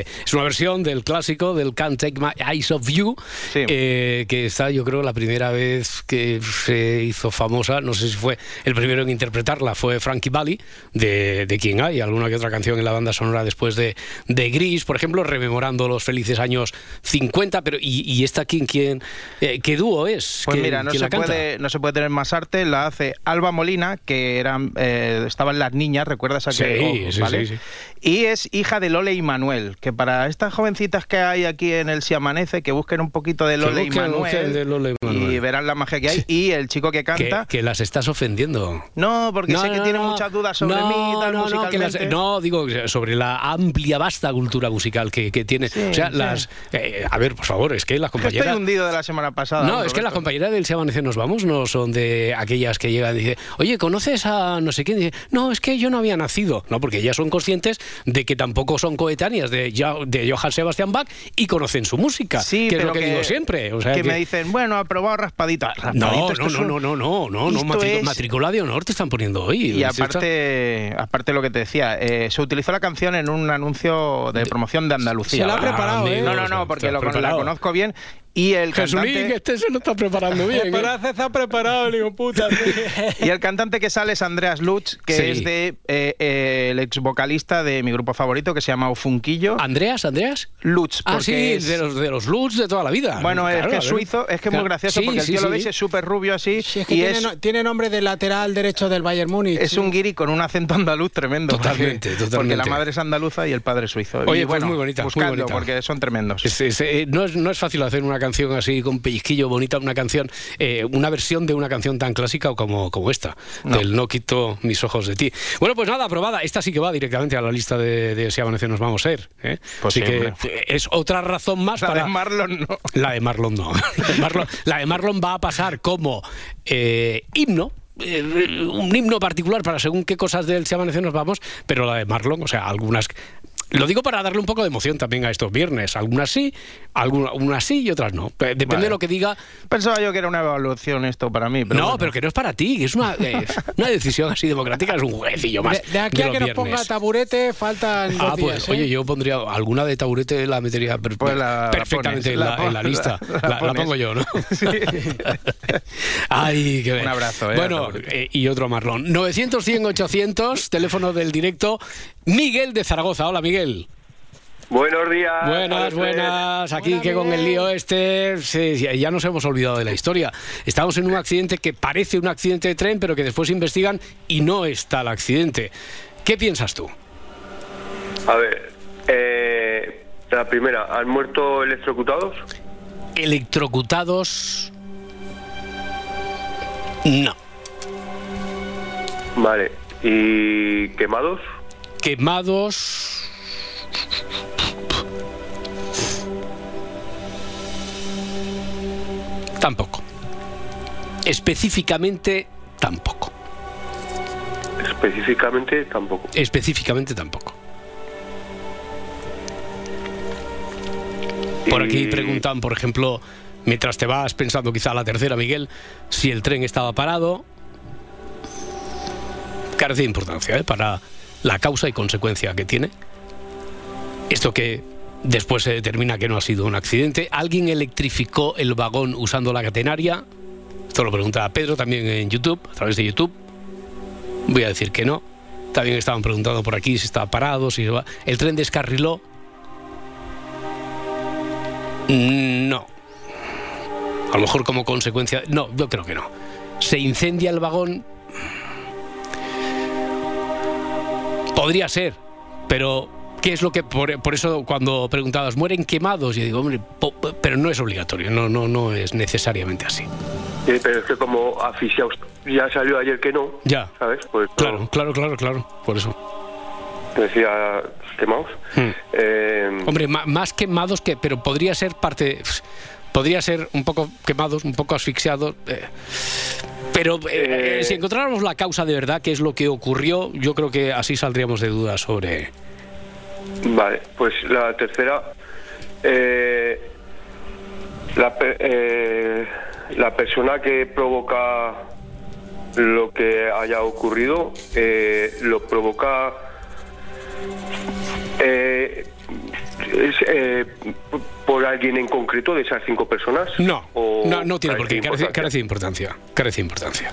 [SPEAKER 2] eh, es una versión del clásico del Can't Take My Eyes Off You, eh, que está, yo creo, la primera vez que se hizo famosa. No sé si fue el primero en interpretarla, fue Frankie Valli, de, de quien hay alguna que otra canción en la banda sonora después de, de Gris, por ejemplo, rememorando los felices años 50. Pero, ¿y, y esta quién, quién, eh, qué dúo es?
[SPEAKER 3] Pues
[SPEAKER 2] ¿Quién-
[SPEAKER 3] mira, no se, puede, no se puede tener más arte, la hace Alba Molina, que eran, eh, estaban las niñas, ¿recuerdas a que
[SPEAKER 2] Sí, sí,
[SPEAKER 3] ¿vale?
[SPEAKER 2] sí, sí.
[SPEAKER 3] Y es hija de Lole y Manuel, que para estas jovencitas que hay aquí en el Si Amanece, que busquen un poquito de
[SPEAKER 2] Que
[SPEAKER 3] Lole y
[SPEAKER 2] busquen, busquen
[SPEAKER 3] Manuel,
[SPEAKER 2] de Lole y Manuel.
[SPEAKER 3] y verán la magia que hay. Y el chico que
[SPEAKER 2] Que,
[SPEAKER 3] canta...
[SPEAKER 2] que las estás ofendiendo.
[SPEAKER 3] No, porque sé que
[SPEAKER 2] no,
[SPEAKER 3] tiene
[SPEAKER 2] no.
[SPEAKER 3] muchas dudas sobre
[SPEAKER 2] no,
[SPEAKER 3] mí y tal,
[SPEAKER 2] que las-
[SPEAKER 3] musicalmente.
[SPEAKER 2] no, digo sobre la amplia, vasta cultura musical que, que tiene. o sea, las. eh, a ver, por favor, es que las
[SPEAKER 3] Que Estoy
[SPEAKER 2] compañeras.
[SPEAKER 3] hundido de la semana pasada.
[SPEAKER 2] No, es que las compañeras del Se Amanece Nos Vamos no son de aquellas que llegan y dicen, oye, ¿conoces a no sé quién? Y dice, no, es que yo no había nacido. No, porque ellas son conscientes de que tampoco son coetáneas de, de Johann Sebastian Bach y conocen su música.
[SPEAKER 3] Sí,
[SPEAKER 2] que es lo que, digo siempre. O sea,
[SPEAKER 3] que
[SPEAKER 2] que-
[SPEAKER 3] me dicen, bueno, aprobado raspadito. Raspadito,
[SPEAKER 2] no, no, no, no, no, no, no, no,
[SPEAKER 3] es-
[SPEAKER 2] matrícula de honor te están poniendo hoy.
[SPEAKER 3] Y
[SPEAKER 2] está-
[SPEAKER 3] aparte, aparte lo que te decía, eh, se utilizó la canción en un anuncio de promoción de Andalucía.
[SPEAKER 4] Se la ha preparado, ¿eh?
[SPEAKER 3] No, no, no, porque lo, la
[SPEAKER 2] preparado.
[SPEAKER 3] Conozco bien. Y el
[SPEAKER 2] Jesulín,
[SPEAKER 3] cantante,
[SPEAKER 2] este se lo está preparando bien. ¿eh?
[SPEAKER 4] Pero está preparado, digo, puta.
[SPEAKER 3] y el cantante que sale es Andreas Lutz, que
[SPEAKER 2] Sí.
[SPEAKER 3] es de eh, eh, el ex vocalista de mi grupo favorito, que se llama Ofunquillo.
[SPEAKER 2] ¿Andreas? ¿Andreas?
[SPEAKER 3] Lutz,
[SPEAKER 2] Ah,
[SPEAKER 3] porque
[SPEAKER 2] sí,
[SPEAKER 3] es-
[SPEAKER 2] de los, de los Lutz de toda la vida.
[SPEAKER 3] Bueno, es
[SPEAKER 2] Claro,
[SPEAKER 3] que
[SPEAKER 2] a
[SPEAKER 3] es suizo, es que es muy
[SPEAKER 2] Claro.
[SPEAKER 3] gracioso
[SPEAKER 2] Sí,
[SPEAKER 3] porque el
[SPEAKER 2] sí,
[SPEAKER 3] tío lo
[SPEAKER 2] sí.
[SPEAKER 3] veis es súper rubio así
[SPEAKER 4] Sí, es que
[SPEAKER 3] y
[SPEAKER 4] tiene,
[SPEAKER 3] es,
[SPEAKER 4] no- tiene nombre de lateral derecho del Bayern Múnich.
[SPEAKER 3] es un guiri con un acento andaluz tremendo.
[SPEAKER 2] Totalmente,
[SPEAKER 3] porque, Porque
[SPEAKER 2] totalmente.
[SPEAKER 3] la madre es andaluza y el padre es suizo.
[SPEAKER 2] Oye,
[SPEAKER 3] y
[SPEAKER 2] pues
[SPEAKER 3] bueno,
[SPEAKER 2] muy bonita, muy
[SPEAKER 3] buscadlo,
[SPEAKER 2] bonita.
[SPEAKER 3] porque son tremendos.
[SPEAKER 2] Es- es, eh, no, es, no es fácil hacer una canción así con pellizquillo bonita, una canción, eh, una versión de una canción tan clásica como, como esta, del No quito mis ojos de ti. Bueno, pues nada, aprobada. Esta sí que va directamente a la lista de, de Si Amanece Nos Vamos a ser. ¿eh?
[SPEAKER 3] Pues
[SPEAKER 2] Así
[SPEAKER 3] sí,
[SPEAKER 2] que
[SPEAKER 3] hombre.
[SPEAKER 2] es otra razón más
[SPEAKER 3] La
[SPEAKER 2] para...
[SPEAKER 3] de Marlon no.
[SPEAKER 2] La de Marlon no. La de Marlon, la de Marlon va a pasar como eh, himno. un himno particular para según qué cosas del Se Amanece nos vamos, pero la de Marlon, o sea, algunas. Lo digo para darle un poco de emoción también a estos viernes. Algunas sí, algunas unas sí y otras no. Eh, Depende
[SPEAKER 3] Vale.
[SPEAKER 2] de lo que diga.
[SPEAKER 3] Pensaba yo que era una evaluación esto para mí. Pero
[SPEAKER 2] no,
[SPEAKER 3] bueno.
[SPEAKER 2] pero que no es para ti, que es una, eh, una decisión así democrática, es un jueguecillo más.
[SPEAKER 4] De, de aquí
[SPEAKER 2] de
[SPEAKER 4] a
[SPEAKER 2] los
[SPEAKER 4] que nos ponga taburete faltan dos
[SPEAKER 2] Ah, pues,
[SPEAKER 4] días, ¿eh?
[SPEAKER 2] oye, yo pondría alguna de taburete, la metería per-
[SPEAKER 3] Pues la- la
[SPEAKER 2] perfectamente
[SPEAKER 3] pones,
[SPEAKER 2] en,
[SPEAKER 3] la
[SPEAKER 2] la, en la
[SPEAKER 3] pon-
[SPEAKER 2] lista.
[SPEAKER 3] la-
[SPEAKER 2] La,
[SPEAKER 3] la
[SPEAKER 2] la
[SPEAKER 3] pones.
[SPEAKER 2] pongo yo, ¿no? Ay, qué bien.
[SPEAKER 3] Un abrazo, eh,
[SPEAKER 2] Bueno, eh, y otro marrón. 900, 100, 800, teléfono del directo. Miguel de Zaragoza. Hola, Miguel.
[SPEAKER 11] Buenos días.
[SPEAKER 2] Buenas, buenas. Aquí que con el lío este ya nos hemos olvidado de la historia. Estamos en un accidente que parece un accidente de tren, pero que después investigan y no está el accidente. ¿Qué piensas tú?
[SPEAKER 11] A ver, eh, la primera, ¿han muerto electrocutados?
[SPEAKER 2] Electrocutados. No.
[SPEAKER 11] Vale. ¿Y quemados?
[SPEAKER 2] Quemados. Tampoco. Específicamente tampoco.
[SPEAKER 11] Específicamente tampoco.
[SPEAKER 2] Específicamente tampoco. Por aquí
[SPEAKER 11] Y-
[SPEAKER 2] preguntan, por ejemplo, mientras te vas pensando quizá a la tercera, Miguel, si el tren estaba parado. Carece de importancia ¿eh? para la causa y consecuencia que tiene. Esto que después se determina que no ha sido un accidente. ¿Alguien electrificó el vagón usando la catenaria? Esto lo pregunta Pedro también en YouTube, a través de YouTube. Voy a decir que no. También estaban preguntando por aquí si estaba parado, si va- el tren descarriló. No. A lo mejor como consecuencia. No, yo creo que no. Se incendia el vagón. Podría ser, pero ¿qué es lo que por, por eso cuando preguntabas mueren quemados? Yo digo, hombre, po- pero no es obligatorio, no, no, no es necesariamente así.
[SPEAKER 11] Sí, pero es que como asfixiados ya salió ayer que no,
[SPEAKER 2] Ya.
[SPEAKER 11] ¿sabes? Pues
[SPEAKER 2] Claro, claro, claro, claro, por eso.
[SPEAKER 11] decía quemados.
[SPEAKER 2] Hmm.
[SPEAKER 11] Eh,
[SPEAKER 2] Hombre, más quemados que, pero podría ser parte, podría ser un poco quemados, un poco asfixiados. eh, pero eh, eh, si encontráramos la causa de verdad, qué es lo que ocurrió, yo creo que así saldríamos de dudas sobre.
[SPEAKER 11] Vale, pues la tercera. eh, la, la persona que provoca lo que haya ocurrido lo provoca. Es, eh, por alguien en concreto de esas cinco personas?
[SPEAKER 2] No,
[SPEAKER 11] ¿O
[SPEAKER 2] no, no tiene por qué,
[SPEAKER 11] carece de
[SPEAKER 2] carece,
[SPEAKER 11] importancia?
[SPEAKER 2] carece de importancia.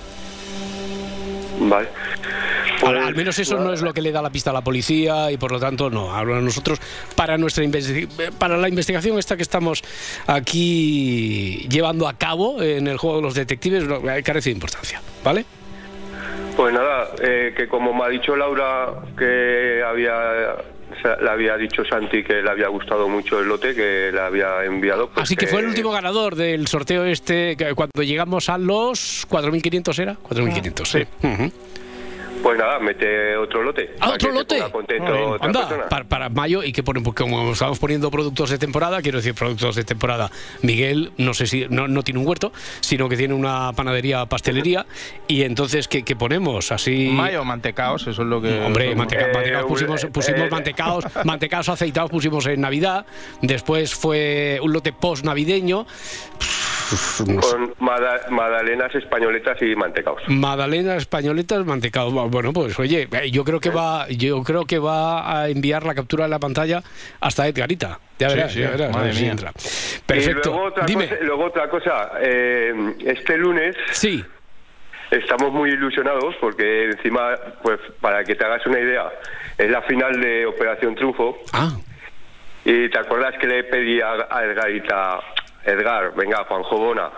[SPEAKER 2] Carece de importancia.
[SPEAKER 11] Vale.
[SPEAKER 2] Al, al menos eso no es lo que le da la pista a la policía y por lo tanto no. Ahora nosotros para nuestra para la investigación esta que estamos aquí llevando a cabo en el juego de los detectives no, eh, carece de importancia, ¿vale?
[SPEAKER 11] Pues nada, eh, que como me ha dicho Laura que había le había dicho Santi que le había gustado mucho el lote que le había enviado. pues
[SPEAKER 2] Así que fue el último ganador del sorteo este que cuando llegamos a los 4.500 era 4.500, sí. Ujú.
[SPEAKER 11] Pues nada, mete otro lote.
[SPEAKER 2] Ah,
[SPEAKER 11] para
[SPEAKER 2] otro lote.
[SPEAKER 11] contento
[SPEAKER 2] Anda, para, para mayo y que ponen, porque como estamos poniendo productos de temporada, quiero decir productos de temporada. Miguel, no sé si no, no tiene un huerto, sino que tiene una panadería, pastelería y entonces qué, qué ponemos así.
[SPEAKER 3] Mayo, mantecaos, eso es lo que.
[SPEAKER 2] Hombre, manteca-
[SPEAKER 3] Eh,
[SPEAKER 2] mantecaos pusimos,
[SPEAKER 3] eh,
[SPEAKER 2] pusimos
[SPEAKER 3] eh,
[SPEAKER 2] mantecaos, mantecaos aceitados pusimos en Navidad, después fue un lote navideño.
[SPEAKER 11] Con mada- magdalenas españoletas y mantecaos.
[SPEAKER 2] Magdalena españoletas mantecados. Bueno, pues oye, eh, yo creo que va, yo creo que va a enviar la captura de la pantalla hasta Edgarita. Ya verás,
[SPEAKER 3] sí,
[SPEAKER 2] ya verás,
[SPEAKER 3] madre mía.
[SPEAKER 2] entra.
[SPEAKER 11] Y
[SPEAKER 2] Perfecto.
[SPEAKER 11] luego otra
[SPEAKER 2] Dime.
[SPEAKER 11] cosa, luego otra cosa eh, este lunes
[SPEAKER 2] sí.
[SPEAKER 11] estamos muy ilusionados porque encima, pues para que te hagas una idea, es la final de Operación Triunfo.
[SPEAKER 2] Ah.
[SPEAKER 11] Y te acuerdas que le pedí a Edgarita, Edgar, venga, Juanjo Bona.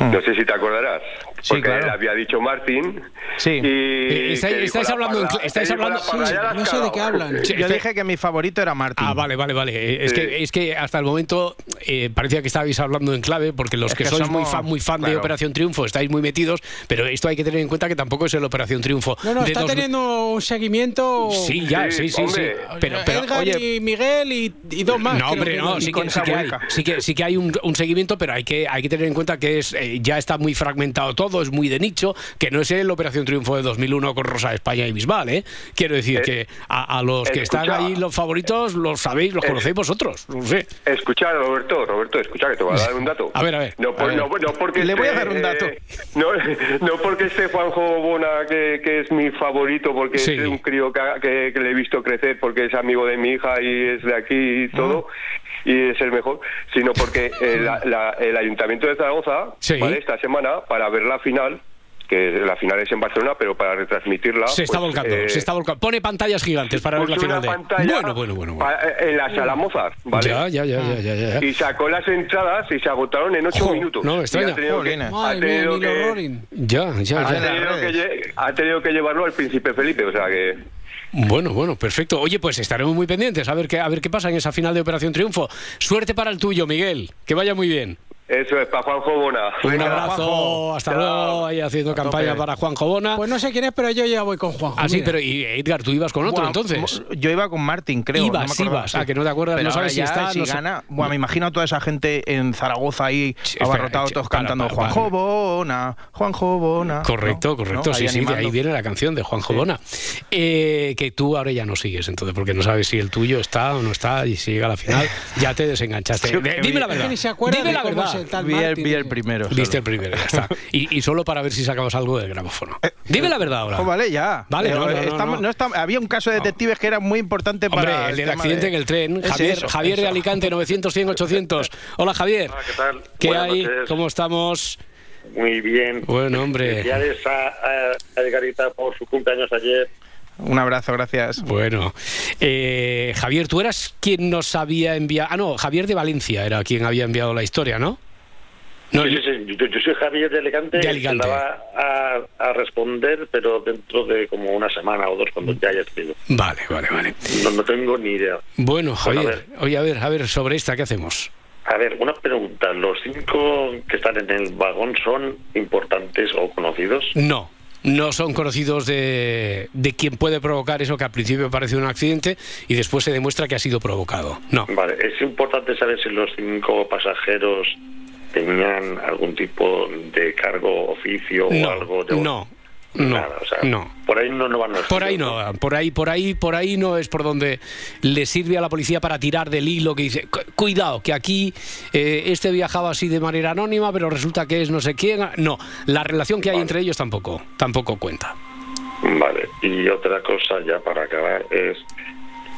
[SPEAKER 11] No sé si te acordarás.
[SPEAKER 3] Sí,
[SPEAKER 11] porque
[SPEAKER 3] claro.
[SPEAKER 11] le había dicho Martín.
[SPEAKER 3] Sí.
[SPEAKER 11] Y
[SPEAKER 2] Eh, estáis- estáis
[SPEAKER 11] la
[SPEAKER 2] hablando estáis hablando- sí,
[SPEAKER 4] no sé de qué hablan.
[SPEAKER 2] Sí,
[SPEAKER 3] Yo dije que mi favorito era Martín.
[SPEAKER 2] Ah, vale, vale, vale. Eh, Es,
[SPEAKER 11] Sí.
[SPEAKER 2] que, es que hasta el momento eh, parecía que estabais hablando en clave, porque los
[SPEAKER 3] Es
[SPEAKER 2] que,
[SPEAKER 3] que
[SPEAKER 2] sois muy
[SPEAKER 3] somos-
[SPEAKER 2] fan, muy fan de
[SPEAKER 3] claro.
[SPEAKER 2] Operación Triunfo estáis muy metidos, pero esto hay que tener en cuenta que tampoco es el Operación Triunfo.
[SPEAKER 4] No, no,
[SPEAKER 2] de
[SPEAKER 4] está
[SPEAKER 2] dos-
[SPEAKER 4] teniendo un seguimiento.
[SPEAKER 2] Sí, ya, sí,
[SPEAKER 11] Sí,
[SPEAKER 2] sí. Pero, pero,
[SPEAKER 4] Edgar
[SPEAKER 2] oye,
[SPEAKER 4] y Miguel y, y dos más.
[SPEAKER 2] no, hombre, no, sí que, sí, que hay, sí, que, sí que hay un, un seguimiento, pero hay que, hay que tener en cuenta que es eh, ya está muy fragmentado todo, es muy de nicho, que no es el Operación Triunfo de 2001 con Rosa España y Bisbal, ¿eh? Quiero decir
[SPEAKER 11] Eh,
[SPEAKER 2] que a, a los que están
[SPEAKER 11] escucha.
[SPEAKER 2] ahí los favoritos los sabéis, los
[SPEAKER 11] Eh,
[SPEAKER 2] conocéis vosotros, no sé.
[SPEAKER 11] Escucha, Roberto, Roberto, escucha que te voy a dar un dato.
[SPEAKER 2] A ver, a ver,
[SPEAKER 11] No, por-
[SPEAKER 2] a ver.
[SPEAKER 11] no, no porque
[SPEAKER 3] Le voy a dar un dato.
[SPEAKER 11] eh, no, no porque esté Juanjo Bona, que, que es mi favorito, porque
[SPEAKER 2] Sí.
[SPEAKER 11] es un crío que, que- que le he visto crecer, porque es amigo de mi hija y es de aquí y todo. Y es el mejor, sino porque eh, la- la- el Ayuntamiento de Zaragoza,
[SPEAKER 2] Sí.
[SPEAKER 11] ¿vale? esta semana, para ver la final, que la final es en Barcelona, pero para retransmitirla.
[SPEAKER 2] Se está
[SPEAKER 11] pues,
[SPEAKER 2] volcando,
[SPEAKER 11] eh,
[SPEAKER 2] se está volcando. Pone pantallas gigantes para ver la
[SPEAKER 11] puso
[SPEAKER 2] final de. Bueno, bueno, bueno.
[SPEAKER 11] en la sala Mozart, ¿vale?
[SPEAKER 2] Ya, ya, ya, ya, ya, ya.
[SPEAKER 11] Y sacó las entradas y se agotaron en ocho minutos.
[SPEAKER 2] no extraña.
[SPEAKER 11] Ha tenido que, tenido que-.
[SPEAKER 2] Ya, ya,
[SPEAKER 11] ha
[SPEAKER 2] ya.
[SPEAKER 11] tenido que ha tenido que llevarlo al príncipe Felipe, o sea que...
[SPEAKER 2] Bueno, bueno, perfecto. Oye, pues estaremos muy pendientes a ver qué, a ver qué pasa en esa final de Operación Triunfo. Suerte para el tuyo, Miguel. Que vaya muy bien.
[SPEAKER 11] Eso es, para Juanjo Bona.
[SPEAKER 2] Un abrazo, hasta luego, ahí haciendo campaña para Juanjo Bona.
[SPEAKER 4] Pues no sé quién es, pero yo ya voy con Juanjo.
[SPEAKER 2] Ah, sí, pero y Edgar, tú ibas con otro entonces.
[SPEAKER 3] Yo iba con Martín, creo.
[SPEAKER 2] Ibas,
[SPEAKER 3] no me
[SPEAKER 2] ibas,
[SPEAKER 3] sí.
[SPEAKER 2] ah, que no te acuerdas,
[SPEAKER 3] Pero
[SPEAKER 2] no sabes si está,
[SPEAKER 3] si
[SPEAKER 2] no sé.
[SPEAKER 3] gana. Buah, me imagino a toda esa gente en Zaragoza ahí abarrotados todos
[SPEAKER 2] para,
[SPEAKER 3] cantando
[SPEAKER 2] para,
[SPEAKER 3] Juanjo. Bona, Juanjo Bona.
[SPEAKER 2] Correcto,
[SPEAKER 3] ¿no?
[SPEAKER 2] correcto,
[SPEAKER 3] ¿No?
[SPEAKER 2] sí, sí, de ahí viene la canción de Juanjo Bona. Eh, que tú ahora ya no sigues, entonces, porque no sabes si el tuyo está o no está, y si llega a la final, ya te desenganchaste. Dime la verdad.
[SPEAKER 4] ni se acuerda
[SPEAKER 2] Dime la verdad.
[SPEAKER 4] El tal
[SPEAKER 3] Vi el,
[SPEAKER 4] Martin.
[SPEAKER 3] vi el primero.
[SPEAKER 2] Viste
[SPEAKER 3] solo.
[SPEAKER 2] el primero, ya está. Y, y solo para ver si sacabas algo del gramófono. Dime la verdad ahora.
[SPEAKER 3] Oh, vale, ya.
[SPEAKER 2] Vale,
[SPEAKER 3] Eh,
[SPEAKER 2] no, no, no,
[SPEAKER 3] estamos-
[SPEAKER 2] no.
[SPEAKER 3] estamos- había un caso de detectives que era muy importante
[SPEAKER 2] Hombre,
[SPEAKER 3] para.
[SPEAKER 2] el del
[SPEAKER 3] tema
[SPEAKER 2] accidente
[SPEAKER 3] de-
[SPEAKER 2] en el tren. Javier,
[SPEAKER 3] eso,
[SPEAKER 2] Javier de. Alicante, 900, 100, 800. Hola, Javier.
[SPEAKER 12] ¿Qué tal?
[SPEAKER 2] ¿Qué
[SPEAKER 12] Buenas
[SPEAKER 2] hay?
[SPEAKER 12] noches.
[SPEAKER 2] ¿Cómo estamos?
[SPEAKER 12] Muy bien.
[SPEAKER 2] Bueno, hombre.
[SPEAKER 12] Felicidades a, a, a Edgarita por su cumpleaños ayer.
[SPEAKER 3] Un abrazo, gracias.
[SPEAKER 2] Bueno, eh, Javier, tú eras quien nos había enviado. Ah, no, Javier de Valencia era quien había enviado la historia, ¿no? No,
[SPEAKER 12] sí, sí, sí. Yo, yo soy Javier de Alicante.
[SPEAKER 2] De Alicante.
[SPEAKER 12] a, a responder, pero dentro de como una semana o dos, cuando ya haya escrito.
[SPEAKER 2] Vale, vale, vale.
[SPEAKER 12] No, no tengo ni idea.
[SPEAKER 2] Bueno,
[SPEAKER 12] a
[SPEAKER 2] Javier,
[SPEAKER 12] ver.
[SPEAKER 2] oye, a ver, a ver, sobre esta, ¿qué hacemos?
[SPEAKER 12] A ver, una pregunta. ¿Los cinco que están en el vagón son importantes o conocidos?
[SPEAKER 2] No, no son conocidos de, de quien puede provocar eso que al principio parece un accidente y después se demuestra que ha sido provocado. No.
[SPEAKER 12] Vale, es importante saber si los cinco pasajeros tenían algún tipo de cargo, oficio o algo de...
[SPEAKER 2] no, no,
[SPEAKER 12] Nada, o sea,
[SPEAKER 2] no.
[SPEAKER 12] Por ahí no, no van los
[SPEAKER 2] Por ahí no, por ahí, por ahí, por ahí no es por donde le sirve a la policía para tirar del hilo que dice, "Cu- cuidado, que aquí eh, este viajaba así de manera anónima, pero resulta que es no sé quién. No, la relación que hay entre ellos tampoco, tampoco cuenta.
[SPEAKER 12] Vale, y otra cosa ya para acabar es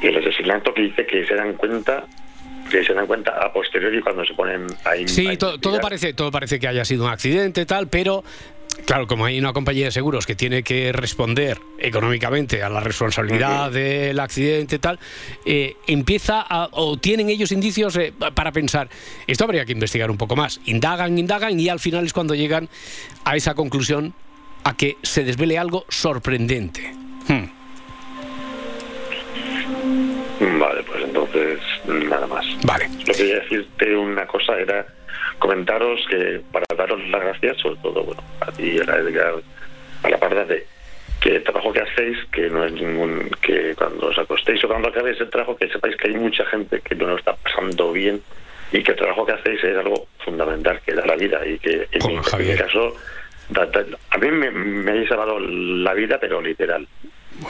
[SPEAKER 12] el asesinato que dice que se dan cuenta que se dan cuenta a posteriori cuando se ponen ahí.
[SPEAKER 2] Sí,
[SPEAKER 12] a
[SPEAKER 2] to- todo parece, todo parece que haya sido un accidente tal, pero claro, como hay una compañía de seguros que tiene que responder económicamente a la responsabilidad del accidente tal, eh, empieza a, o tienen ellos indicios eh, para pensar esto habría que investigar un poco más. Indagan, indagan y al final es cuando llegan a esa conclusión a que se desvele algo sorprendente. Hmm.
[SPEAKER 12] Vale, pues entonces nada más.
[SPEAKER 2] Vale.
[SPEAKER 12] Lo que quería decirte una cosa era comentaros que para daros las gracias, sobre todo bueno, a ti a Edgar, a la parda de que el trabajo que hacéis, que no es ningún, que cuando os acostéis o cuando acabéis el trabajo, que sepáis que hay mucha gente que no lo está pasando bien y que el trabajo que hacéis es algo fundamental, que da la vida y que en, mi, en mi caso, da- da- a mí me, me habéis salvado la vida, pero literal.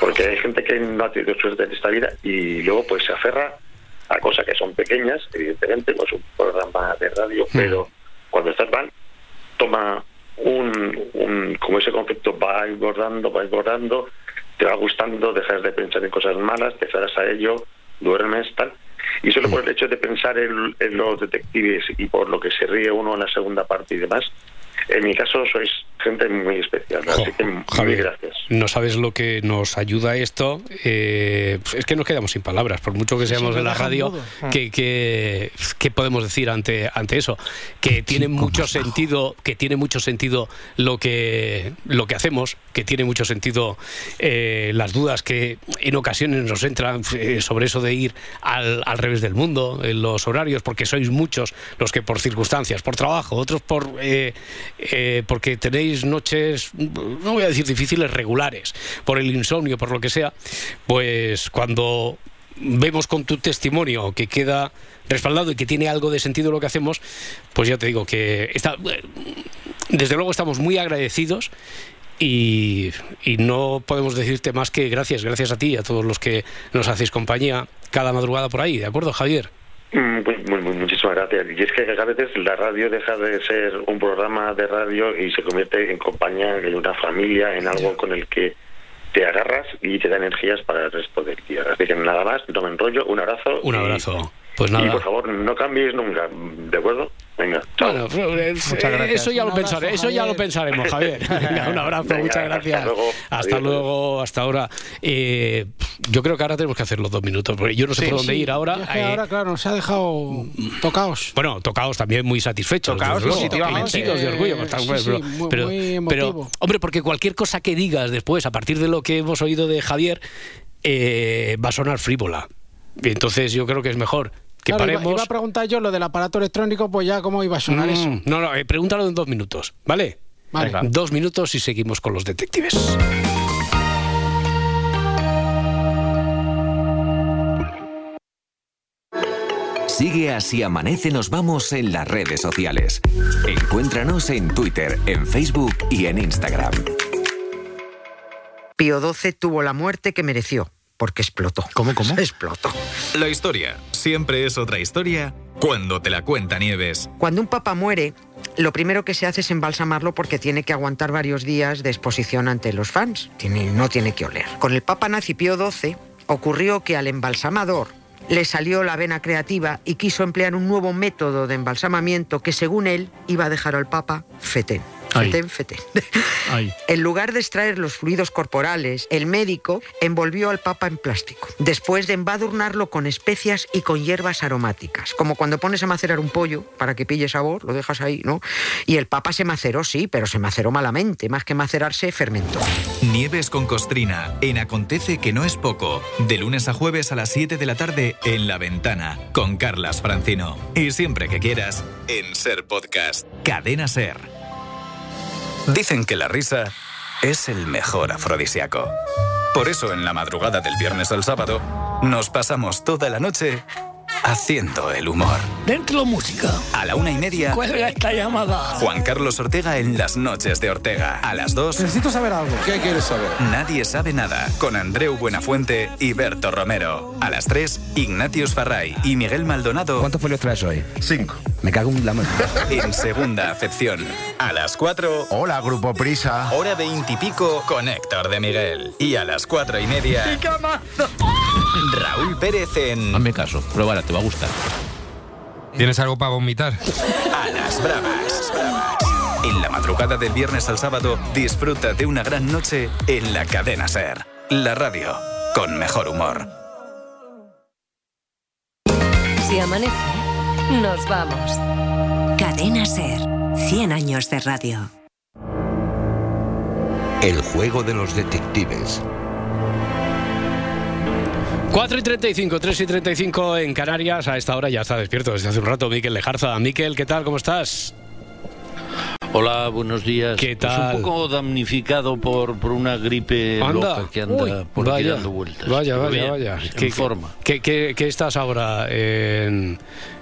[SPEAKER 12] Porque hay gente que no ha tenido suerte en esta vida y luego pues se aferra a cosas que son pequeñas, evidentemente, pues un programa de radio, pero cuando estás mal, toma un, un, como ese concepto va engordando, va engordando, te va gustando, dejas de pensar en cosas malas, te cerras a ello, duermes, tal. Y solo por el hecho de pensar en, en los detectives y por lo que se ríe uno en la segunda parte y demás, en mi caso sois gente muy especial, así que
[SPEAKER 2] Javier,
[SPEAKER 12] gracias.
[SPEAKER 2] no sabes lo que nos ayuda esto. eh, pues es que nos quedamos sin palabras, por mucho que seamos
[SPEAKER 12] sí,
[SPEAKER 2] de
[SPEAKER 12] me
[SPEAKER 2] la radio.
[SPEAKER 12] mudo.
[SPEAKER 2] Que, que- ¿Qué podemos decir ante, ante eso? Que tiene mucho sentido, que tiene mucho sentido lo que, lo que hacemos, que tiene mucho sentido eh, las dudas que en ocasiones nos entran eh, sobre eso de ir al, al revés del mundo, en los horarios, porque sois muchos los que por circunstancias, por trabajo, otros por eh, eh, porque tenéis noches, no voy a decir difíciles, regulares, por el insomnio, por lo que sea, pues cuando vemos con tu testimonio que queda respaldado y que tiene algo de sentido lo que hacemos, pues ya te digo que está, desde luego estamos muy agradecidos y, y no podemos decirte más que gracias, gracias a ti y a todos los que nos hacéis compañía cada madrugada por ahí, ¿de acuerdo, Javier?
[SPEAKER 12] Mm, Muy, muy, muy- muchísimas gracias. Y es que a veces la radio deja de ser un programa de radio y se convierte en compañía, en una familia, en algo con el que te agarras y te da energías para el resto del día. Así que nada más, no me enrollo, un abrazo.
[SPEAKER 2] Un
[SPEAKER 12] y-
[SPEAKER 2] Pues
[SPEAKER 12] Y
[SPEAKER 2] nada.
[SPEAKER 12] por favor, no cambies nunca, ¿de acuerdo? Venga, chao.
[SPEAKER 2] Bueno, eh, eh, eso ya lo pensaré, eso ya lo pensaremos, Javier. Venga, un abrazo,
[SPEAKER 12] Venga,
[SPEAKER 2] muchas
[SPEAKER 12] hasta
[SPEAKER 2] gracias.
[SPEAKER 12] luego.
[SPEAKER 2] Hasta
[SPEAKER 12] Adiós.
[SPEAKER 2] luego, hasta ahora. Eh, yo creo que ahora tenemos que hacer los dos minutos, porque yo no sé
[SPEAKER 4] Sí,
[SPEAKER 2] por dónde
[SPEAKER 4] sí.
[SPEAKER 2] ir ahora.
[SPEAKER 4] Es que
[SPEAKER 2] Eh,
[SPEAKER 4] ahora, claro, nos ha dejado tocaos.
[SPEAKER 2] bueno, tocaos también muy satisfechos.
[SPEAKER 3] Tocaos positivamente.
[SPEAKER 2] de orgullo.
[SPEAKER 4] Eh,
[SPEAKER 2] con tal-
[SPEAKER 4] sí,
[SPEAKER 2] pero-
[SPEAKER 4] sí, muy-
[SPEAKER 2] pero,
[SPEAKER 4] muy
[SPEAKER 2] pero,
[SPEAKER 4] emotivo.
[SPEAKER 2] hombre, porque cualquier cosa que digas después, a partir de lo que hemos oído de Javier, eh, va a sonar frívola. Y entonces yo creo que es mejor que
[SPEAKER 4] Claro, iba-
[SPEAKER 2] paremos.
[SPEAKER 4] Iba, a preguntar yo lo del aparato electrónico, pues ya cómo iba a sonar
[SPEAKER 2] Mm,
[SPEAKER 4] eso.
[SPEAKER 2] No, no, eh, pregúntalo en dos minutos, ¿vale?
[SPEAKER 4] Vale.
[SPEAKER 2] Venga. Dos minutos y seguimos con los detectives.
[SPEAKER 13] Sigue así amanece nos vamos en las redes sociales. Encuéntranos en Twitter, en Facebook y en Instagram.
[SPEAKER 14] Pío XII tuvo la muerte que mereció, porque explotó. ¿Cómo, cómo? Explotó.
[SPEAKER 15] La historia siempre es otra historia cuando te la cuenta Nieves.
[SPEAKER 14] Cuando un papa muere, lo primero que se hace es embalsamarlo porque tiene que aguantar varios días de exposición ante los fans. Tiene- no tiene que oler. Con el papa nazi Pío XII ocurrió que al embalsamador le salió la vena creativa y quiso emplear un nuevo método de embalsamamiento que según él iba a dejar al papa fetén. En lugar de extraer los fluidos corporales, el médico envolvió al papa en plástico, después de embadurnarlo con especias y con hierbas aromáticas, como cuando pones a macerar un pollo para que pille sabor, lo dejas ahí, ¿no? Y el papa se maceró, sí, pero se maceró malamente, más que macerarse, fermentó.
[SPEAKER 15] Nieves con Costrina en Acontece que no es poco. De lunes a jueves a las 7 de la tarde en La Ventana con Carlas Francino. Y siempre que quieras en Ser Podcast. Cadena Ser. Dicen que la risa es el mejor afrodisíaco. Por eso en la madrugada del viernes al sábado nos pasamos toda la noche haciendo el humor.
[SPEAKER 16] Dentro música.
[SPEAKER 15] A la una y media,
[SPEAKER 16] Cuelga esta llamada.
[SPEAKER 15] Juan Carlos Ortega en las noches de Ortega. A las dos,
[SPEAKER 16] Necesito saber algo. ¿Qué quieres saber?
[SPEAKER 15] Nadie sabe nada con Andreu Buenafuente y Berto Romero. A las 3, Ignatius Farray y Miguel Maldonado. ¿Cuántos folios traes hoy? Cinco. Me cago en la mano. En segunda acepción. A las 4. Hola, Grupo Prisa. Hora veintipico con Héctor de Miguel. Y a las cuatro y media. Raúl Pérez en.
[SPEAKER 17] Hazme caso, pruébala, te va a gustar.
[SPEAKER 18] ¿Tienes algo para vomitar?
[SPEAKER 15] A las bravas. En la madrugada del viernes al sábado, disfruta de una gran noche en la cadena Ser. La radio con mejor humor.
[SPEAKER 1] Si amanece, nos vamos.
[SPEAKER 19] Cadena Ser. 100 años de radio.
[SPEAKER 5] El juego de los detectives.
[SPEAKER 2] 4 y 35, 3 y 35 en Canarias. A esta hora ya está despierto desde hace un rato Miquel Lejarza. Miquel, ¿qué tal? ¿Cómo estás?
[SPEAKER 20] Hola, buenos días.
[SPEAKER 2] ¿Qué
[SPEAKER 20] Pues
[SPEAKER 2] tal?
[SPEAKER 20] un poco damnificado por, por una gripe
[SPEAKER 2] Anda.
[SPEAKER 20] loca que anda
[SPEAKER 2] Uy,
[SPEAKER 20] por aquí
[SPEAKER 2] vaya,
[SPEAKER 20] dando vueltas.
[SPEAKER 2] Vaya, vaya,
[SPEAKER 20] bien,
[SPEAKER 2] vaya.
[SPEAKER 20] En
[SPEAKER 2] ¿Qué,
[SPEAKER 20] forma.
[SPEAKER 2] ¿qué, qué, qué estás ahora? En,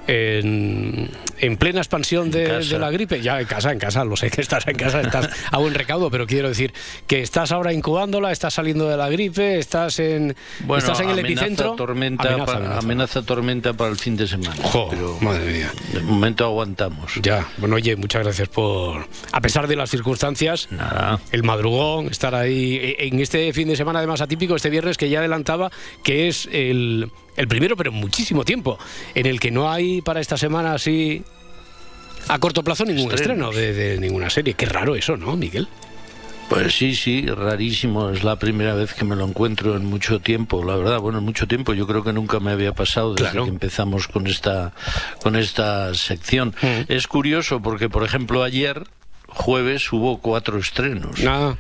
[SPEAKER 2] en, en plena expansión de, la gripe? Ya en casa, en casa, lo sé que estás en casa, estás a buen recaudo, pero quiero decir que estás ahora incubándola, estás saliendo de la gripe, estás en,
[SPEAKER 20] Bueno,
[SPEAKER 2] estás en el
[SPEAKER 20] amenaza
[SPEAKER 2] epicentro.
[SPEAKER 20] Tormenta
[SPEAKER 2] Amenaza,
[SPEAKER 20] pa-
[SPEAKER 2] amenaza.
[SPEAKER 20] amenaza tormenta para el fin de semana. pero
[SPEAKER 2] madre mía.
[SPEAKER 20] De momento aguantamos.
[SPEAKER 2] Ya, bueno, oye, muchas gracias por, a pesar de las circunstancias, el madrugón, estar ahí e- en este fin de semana además atípico, este viernes que ya adelantaba, que es el, el primero, pero en muchísimo tiempo, en el que no hay para esta semana así a corto plazo ningún
[SPEAKER 20] Estrenos.
[SPEAKER 2] estreno de, de ninguna serie. Qué raro eso, ¿no, Miguel?
[SPEAKER 20] Pues sí, sí, rarísimo. Es la primera vez que me lo encuentro en mucho tiempo. La verdad, bueno, en mucho tiempo. Yo creo que nunca me había pasado desde que empezamos con esta, con esta sección. Es curioso porque, por ejemplo, ayer, jueves, hubo cuatro estrenos.
[SPEAKER 2] Ah.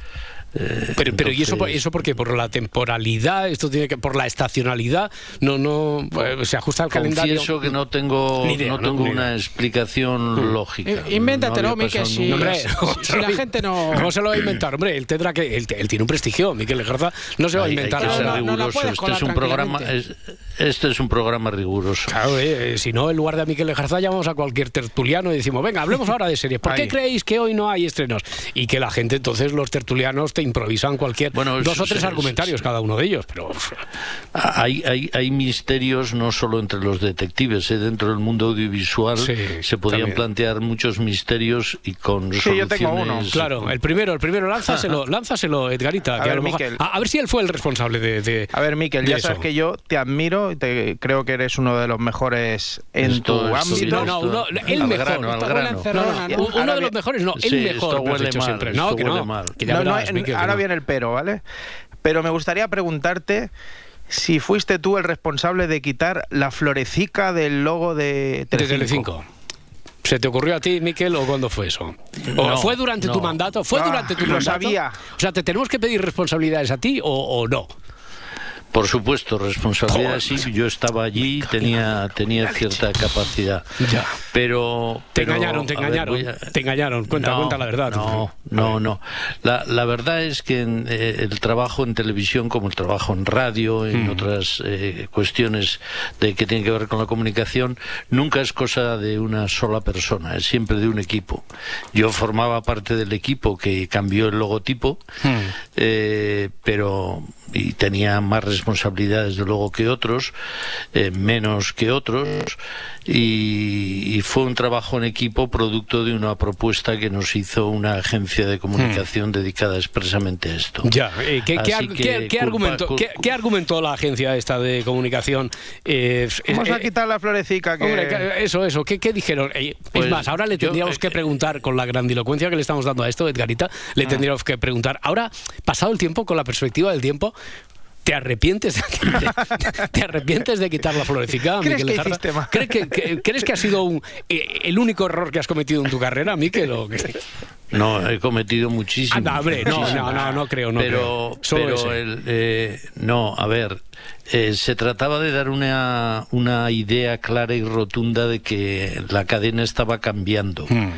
[SPEAKER 2] Pero, pero ¿y eso, por-
[SPEAKER 20] entonces-
[SPEAKER 2] eso por qué? ¿Por la temporalidad? ¿Esto tiene que por la estacionalidad? No, no, eh, se ajusta al calendario.
[SPEAKER 20] Confieso que no tengo,
[SPEAKER 2] idea,
[SPEAKER 20] no
[SPEAKER 2] ¿no?
[SPEAKER 20] tengo una
[SPEAKER 2] idea.
[SPEAKER 20] explicación lógica.
[SPEAKER 4] Eh, Invéntatelo,
[SPEAKER 20] No
[SPEAKER 4] Miquel, si.
[SPEAKER 2] Hombre,
[SPEAKER 4] si- la gente no...
[SPEAKER 2] ¿Cómo se lo va a inventar? Hombre, él tendrá que. Él, él tiene un prestigio, Miquel Lejarza. No se va a
[SPEAKER 20] Hay- hay
[SPEAKER 2] inventar
[SPEAKER 20] que ser
[SPEAKER 2] ahora.
[SPEAKER 20] riguroso. este es un programa, es- este es un programa riguroso.
[SPEAKER 2] Claro, eh, si no, en lugar de a Miquel Lejarza llamamos a cualquier tertuliano y decimos, venga, hablemos ahora de series. ¿Por qué
[SPEAKER 20] Ahí.
[SPEAKER 2] creéis que hoy no hay estrenos? Y que la gente, entonces, los tertulianos te improvisan cualquier. dos o
[SPEAKER 20] es-
[SPEAKER 2] tres
[SPEAKER 20] es-
[SPEAKER 2] argumentarios cada uno de ellos, pero.
[SPEAKER 20] Hay, hay, hay misterios no solo entre los detectives, ¿eh? dentro del mundo audiovisual se podían
[SPEAKER 2] también.
[SPEAKER 20] plantear muchos misterios y con
[SPEAKER 2] Sí, yo tengo uno.
[SPEAKER 20] soluciones-
[SPEAKER 2] Claro, el primero, el primero, lánzaselo, lánzaselo, Edgarita.
[SPEAKER 3] A
[SPEAKER 2] que a,
[SPEAKER 3] ver,
[SPEAKER 2] lo mejor- a, a ver si él fue el responsable de. de
[SPEAKER 3] A ver, Miquel, ya
[SPEAKER 2] eso.
[SPEAKER 3] sabes que yo te admiro y te, creo que eres uno de los mejores en
[SPEAKER 20] Esto-
[SPEAKER 3] tu
[SPEAKER 20] esto
[SPEAKER 3] ámbito.
[SPEAKER 2] No, no, el
[SPEAKER 20] Al
[SPEAKER 2] mejor.
[SPEAKER 20] grano, al grano.
[SPEAKER 3] No, no,
[SPEAKER 2] ¿no?
[SPEAKER 3] ahora
[SPEAKER 2] Uno de los mejores, no, el
[SPEAKER 20] Sí,
[SPEAKER 2] mejor.
[SPEAKER 20] esto huele mal,
[SPEAKER 2] siempre. No,
[SPEAKER 20] esto
[SPEAKER 2] que
[SPEAKER 20] huele
[SPEAKER 2] no.
[SPEAKER 20] mal.
[SPEAKER 2] Que ya
[SPEAKER 3] No, no,
[SPEAKER 2] verás, que
[SPEAKER 3] ahora
[SPEAKER 2] no.
[SPEAKER 3] viene el pero, ¿vale? Pero me gustaría preguntarte si fuiste tú el responsable de quitar la florecica del logo de
[SPEAKER 2] De
[SPEAKER 3] Telecinco.
[SPEAKER 2] Telecinco. ¿Se te ocurrió a ti, Miquel, o cuándo fue eso? ¿O
[SPEAKER 3] No,
[SPEAKER 2] fue durante tu mandato? ¿Fue
[SPEAKER 3] Ah,
[SPEAKER 2] durante tu
[SPEAKER 3] lo
[SPEAKER 2] mandato?
[SPEAKER 3] sabía.
[SPEAKER 2] O sea, ¿te tenemos que pedir responsabilidades a ti o, o no?
[SPEAKER 20] Por supuesto, responsabilidad sí. Yo estaba allí, tenía tenía cierta capacidad.
[SPEAKER 2] Ya.
[SPEAKER 20] Pero,
[SPEAKER 2] Te
[SPEAKER 20] pero,
[SPEAKER 2] engañaron, te
[SPEAKER 20] ver,
[SPEAKER 2] engañaron.
[SPEAKER 20] a-
[SPEAKER 2] Te engañaron. Cuenta,
[SPEAKER 20] No,
[SPEAKER 2] cuenta la verdad.
[SPEAKER 20] No, no, no. La, la verdad es que en, eh, el trabajo en televisión, como el trabajo en radio, en
[SPEAKER 2] Mm.
[SPEAKER 20] otras eh, cuestiones de que tienen que ver con la comunicación, nunca es cosa de una sola persona, es siempre de un equipo. Yo formaba parte del equipo que cambió el logotipo, eh, pero y tenía más responsabilidad desde luego que otros, eh, menos que otros, y, y fue un trabajo en equipo producto de una propuesta que nos hizo una agencia de comunicación dedicada expresamente a esto.
[SPEAKER 2] Ya, eh, ¿qué, qué
[SPEAKER 20] que
[SPEAKER 2] qué- qué
[SPEAKER 20] culpa-
[SPEAKER 2] argumentó,
[SPEAKER 20] cul-
[SPEAKER 2] qué- qué argumentó la agencia esta de comunicación? Eh,
[SPEAKER 3] Vamos
[SPEAKER 2] eh,
[SPEAKER 3] a quitar la florecita que...
[SPEAKER 2] Hombre, eso, eso. ¿Qué, qué dijeron? Eh,
[SPEAKER 20] Pues
[SPEAKER 2] es más, ahora le
[SPEAKER 20] yo,
[SPEAKER 2] tendríamos
[SPEAKER 20] eh,
[SPEAKER 2] que preguntar, con la grandilocuencia que le estamos dando a esto, Edgarita,
[SPEAKER 3] Ah.
[SPEAKER 2] le tendríamos que preguntar, ahora, pasado el tiempo, con la perspectiva del tiempo, ¿te arrepientes de, ¿te arrepientes de quitar la florecita,
[SPEAKER 3] ¿Crees
[SPEAKER 2] Miquel
[SPEAKER 3] que?
[SPEAKER 2] ¿Crees que, que- ¿Crees que ha sido un- eh, el único error que has cometido en tu carrera, Miquel? o?
[SPEAKER 20] No, he cometido muchísimo.
[SPEAKER 2] Anda, hombre, no, no, no, no creo, no
[SPEAKER 20] pero,
[SPEAKER 2] creo. Solo
[SPEAKER 20] pero el, eh, no, a ver, eh, se trataba de dar una, una idea clara y rotunda de que la cadena estaba cambiando
[SPEAKER 2] Hmm.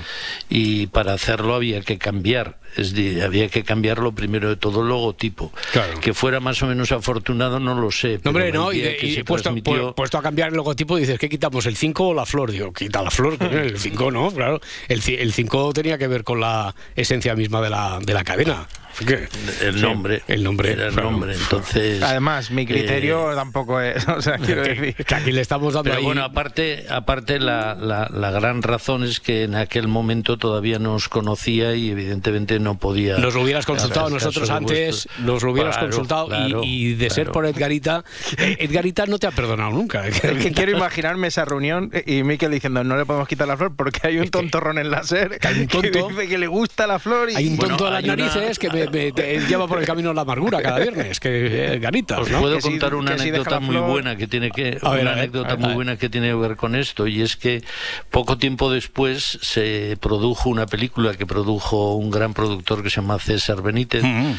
[SPEAKER 20] y para hacerlo había que cambiar, es decir, había que cambiarlo primero de todo el logotipo. Que fuera más o menos afortunado no lo sé.
[SPEAKER 2] No, hombre, no, y, de- puesto,
[SPEAKER 20] transmitió-
[SPEAKER 2] pu- puesto a cambiar el logotipo, dices, ¿qué quitamos? ¿El 5 o la flor? Digo, quita la flor, el 5 no, claro. El 5 tenía que ver con la esencia misma de la, de la cadena. Que-
[SPEAKER 20] el
[SPEAKER 2] Sí,
[SPEAKER 20] nombre,
[SPEAKER 2] el nombre,
[SPEAKER 20] era el nombre, entonces...
[SPEAKER 3] Además, mi criterio tampoco es... O sea, quiero
[SPEAKER 2] que,
[SPEAKER 3] decir...
[SPEAKER 2] que aquí le estamos dando
[SPEAKER 20] Pero
[SPEAKER 2] ahí...
[SPEAKER 20] bueno, aparte, aparte la, la, la gran razón es que en aquel momento todavía no os conocía y evidentemente no podía...
[SPEAKER 2] Nos lo hubieras consultado nosotros antes, nos lo hubieras
[SPEAKER 20] Claro,
[SPEAKER 2] consultado y-
[SPEAKER 20] claro,
[SPEAKER 2] y, de ser por Edgarita, eh, Edgarita no te ha perdonado nunca.
[SPEAKER 3] Es que quiero imaginarme esa reunión y Miquel diciendo no le podemos quitar la flor porque hay un tontorrón en la SER
[SPEAKER 2] hay un tonto.
[SPEAKER 3] que dice que le gusta la flor y
[SPEAKER 2] Hay un tonto
[SPEAKER 20] Bueno,
[SPEAKER 2] a las
[SPEAKER 20] hay una-
[SPEAKER 2] narices que me, me- te lleva por el camino de la amargura cada viernes, que Edgarita.
[SPEAKER 20] Os
[SPEAKER 2] ¿no?
[SPEAKER 20] puedo
[SPEAKER 3] si-
[SPEAKER 20] contar una
[SPEAKER 3] si
[SPEAKER 20] anécdota muy
[SPEAKER 3] flor-
[SPEAKER 20] buena que tiene que
[SPEAKER 2] A ver,
[SPEAKER 20] una
[SPEAKER 2] a ver,
[SPEAKER 20] anécdota
[SPEAKER 2] a ver,
[SPEAKER 20] muy
[SPEAKER 2] a ver.
[SPEAKER 20] buena que tiene que ver con esto y es que poco tiempo después se produjo una película que produjo un gran productor que se llama César Benítez
[SPEAKER 2] Mm.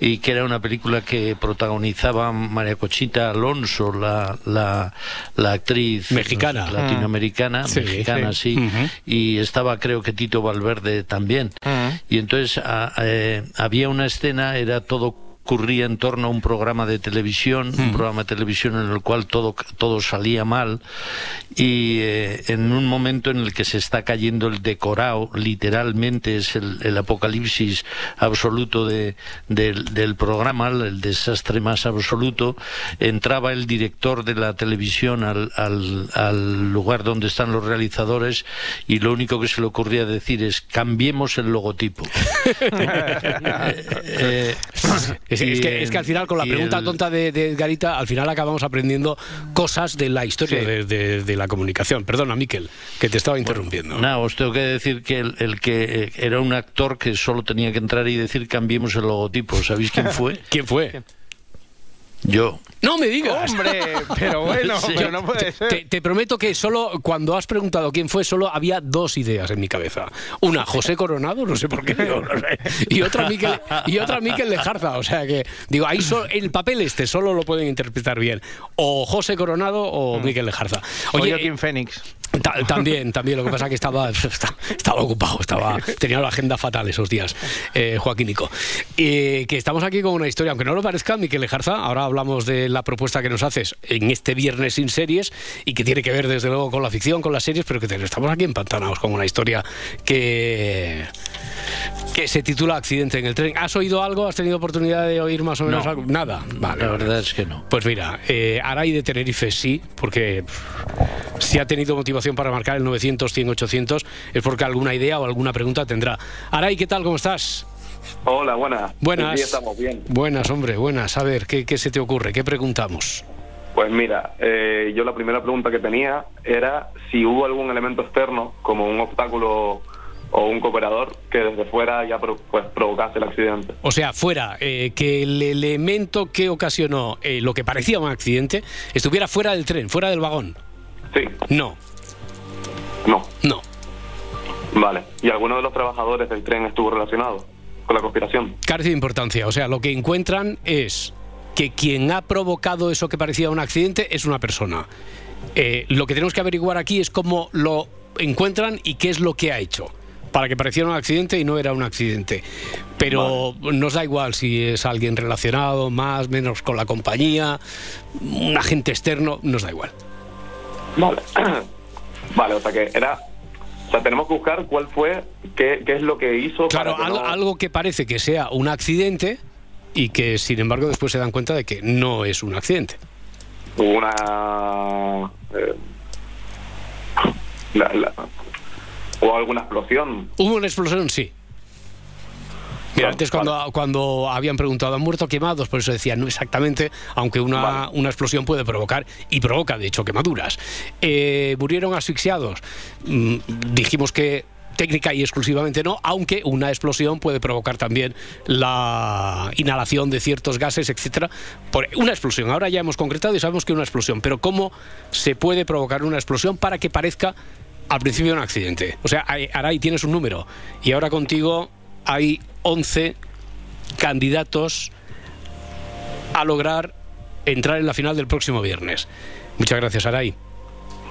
[SPEAKER 20] y que era una película que protagonizaba María Cochita Alonso, la, la, la actriz
[SPEAKER 2] Mexicana.
[SPEAKER 20] no latinoamericana,
[SPEAKER 2] Sí,
[SPEAKER 20] mexicana,
[SPEAKER 2] sí.
[SPEAKER 20] sí,
[SPEAKER 2] Ujú.
[SPEAKER 20] y estaba creo que Tito Valverde también. Y entonces a- eh, había una escena, era todo ocurría en torno a un programa de televisión, un programa de televisión en el cual todo, todo salía mal y eh, en un momento en el que se está cayendo el decorado, literalmente es el, el apocalipsis absoluto de, del, del programa, el desastre más absoluto, entraba el director de la televisión al, al, al lugar donde están los realizadores y lo único que se le ocurría decir es cambiemos el logotipo. Eh,
[SPEAKER 2] Es, es que, es que al final, con la pregunta
[SPEAKER 20] el-
[SPEAKER 2] tonta de, de Edgarita, al final acabamos aprendiendo cosas de la historia
[SPEAKER 20] Sí.
[SPEAKER 2] de, de- de la comunicación. Perdona, Miquel, que te estaba interrumpiendo.
[SPEAKER 20] Nada, os tengo que decir que el, el que eh, era un actor que solo tenía que entrar y decir cambiemos el logotipo. ¿Sabéis quién fue?
[SPEAKER 2] ¿Quién fue?
[SPEAKER 20] Yo.
[SPEAKER 2] No me digas.
[SPEAKER 3] Hombre, pero bueno,
[SPEAKER 20] Sí.
[SPEAKER 3] pero no puede ser.
[SPEAKER 2] Te, te prometo que solo cuando has preguntado quién fue, solo había dos ideas en mi cabeza. Una, José Coronado, no sé por qué, digo, no sé, y otra Miquel, y otra Miquel Lejarza. O sea que, digo, ahí so- el papel este solo lo pueden interpretar bien. O José Coronado o Miquel Lejarza.
[SPEAKER 3] O
[SPEAKER 2] Oye,
[SPEAKER 3] Joaquín Fénix.
[SPEAKER 2] Ta- también, también. Lo que pasa que estaba, esta- estaba ocupado, estaba, tenía la agenda fatal esos días, eh, Joaquínico. Y que estamos aquí con una historia, aunque no lo parezca, Miquel Lejarza, ahora hablamos de la propuesta que nos haces en este viernes sin series y que tiene que ver desde luego con la ficción, con las series, pero que estamos aquí empantanados con una historia que que se titula Accidente en el tren. ¿Has oído algo? ¿Has tenido oportunidad de oír más o menos
[SPEAKER 20] No.
[SPEAKER 2] algo? Nada. Vale,
[SPEAKER 20] La verdad es que no.
[SPEAKER 2] Pues mira, eh, Aray de Tenerife sí, porque si ha tenido motivación para marcar el 900, 100, 800, es porque alguna idea o alguna pregunta tendrá. Aray, ¿qué tal? ¿Cómo estás?
[SPEAKER 17] Hola, buenas.
[SPEAKER 2] Buenas.
[SPEAKER 17] Sí, estamos bien.
[SPEAKER 2] Buenas, hombre, buenas. A ver, ¿qué, qué se te ocurre? ¿Qué preguntamos?
[SPEAKER 17] Pues mira, eh, yo la primera pregunta que tenía era si hubo algún elemento externo, como un obstáculo o un cooperador, que desde fuera ya pro- pues, provocase el accidente.
[SPEAKER 2] O sea, fuera, eh, que el elemento que ocasionó eh, lo que parecía un accidente estuviera fuera del tren, fuera del vagón.
[SPEAKER 17] Sí.
[SPEAKER 2] No,
[SPEAKER 17] No.
[SPEAKER 2] no.
[SPEAKER 17] Vale. ¿Y alguno de los trabajadores del tren estuvo relacionado con la conspiración?
[SPEAKER 2] Carece de importancia. O sea, lo que encuentran es que quien ha provocado eso que parecía un accidente es una persona. Eh, lo que tenemos que averiguar aquí es cómo lo encuentran y qué es lo que ha hecho para que pareciera un accidente y no era un accidente. Pero nos da igual si es alguien relacionado, más, menos con la compañía, un agente externo, nos da igual.
[SPEAKER 17] Vale. vale, o sea que era. O sea, tenemos que buscar cuál fue, qué, qué es lo que hizo.
[SPEAKER 2] Claro,
[SPEAKER 17] para que
[SPEAKER 2] algo,
[SPEAKER 17] no-
[SPEAKER 2] algo que parece que sea un accidente y que sin embargo después se dan cuenta de que no es un accidente.
[SPEAKER 17] Hubo una. eh, la- la- o alguna explosión.
[SPEAKER 2] ¿Hubo una explosión? Sí. Mira, antes cuando, cuando habían preguntado, ¿han muerto quemados? Por eso decían, no exactamente, aunque una, una explosión puede provocar, y provoca de hecho quemaduras. Eh, ¿Murieron asfixiados? Mm, dijimos que técnica y exclusivamente no, aunque una explosión puede provocar también la inhalación de ciertos gases, etcétera. Por una explosión. Ahora ya hemos concretado y sabemos que una explosión, pero ¿cómo se puede provocar una explosión para que parezca al principio un accidente? O sea, ahora ahí tienes un número y ahora contigo hay 11 candidatos a lograr entrar en la final del próximo viernes. Muchas gracias, Aray.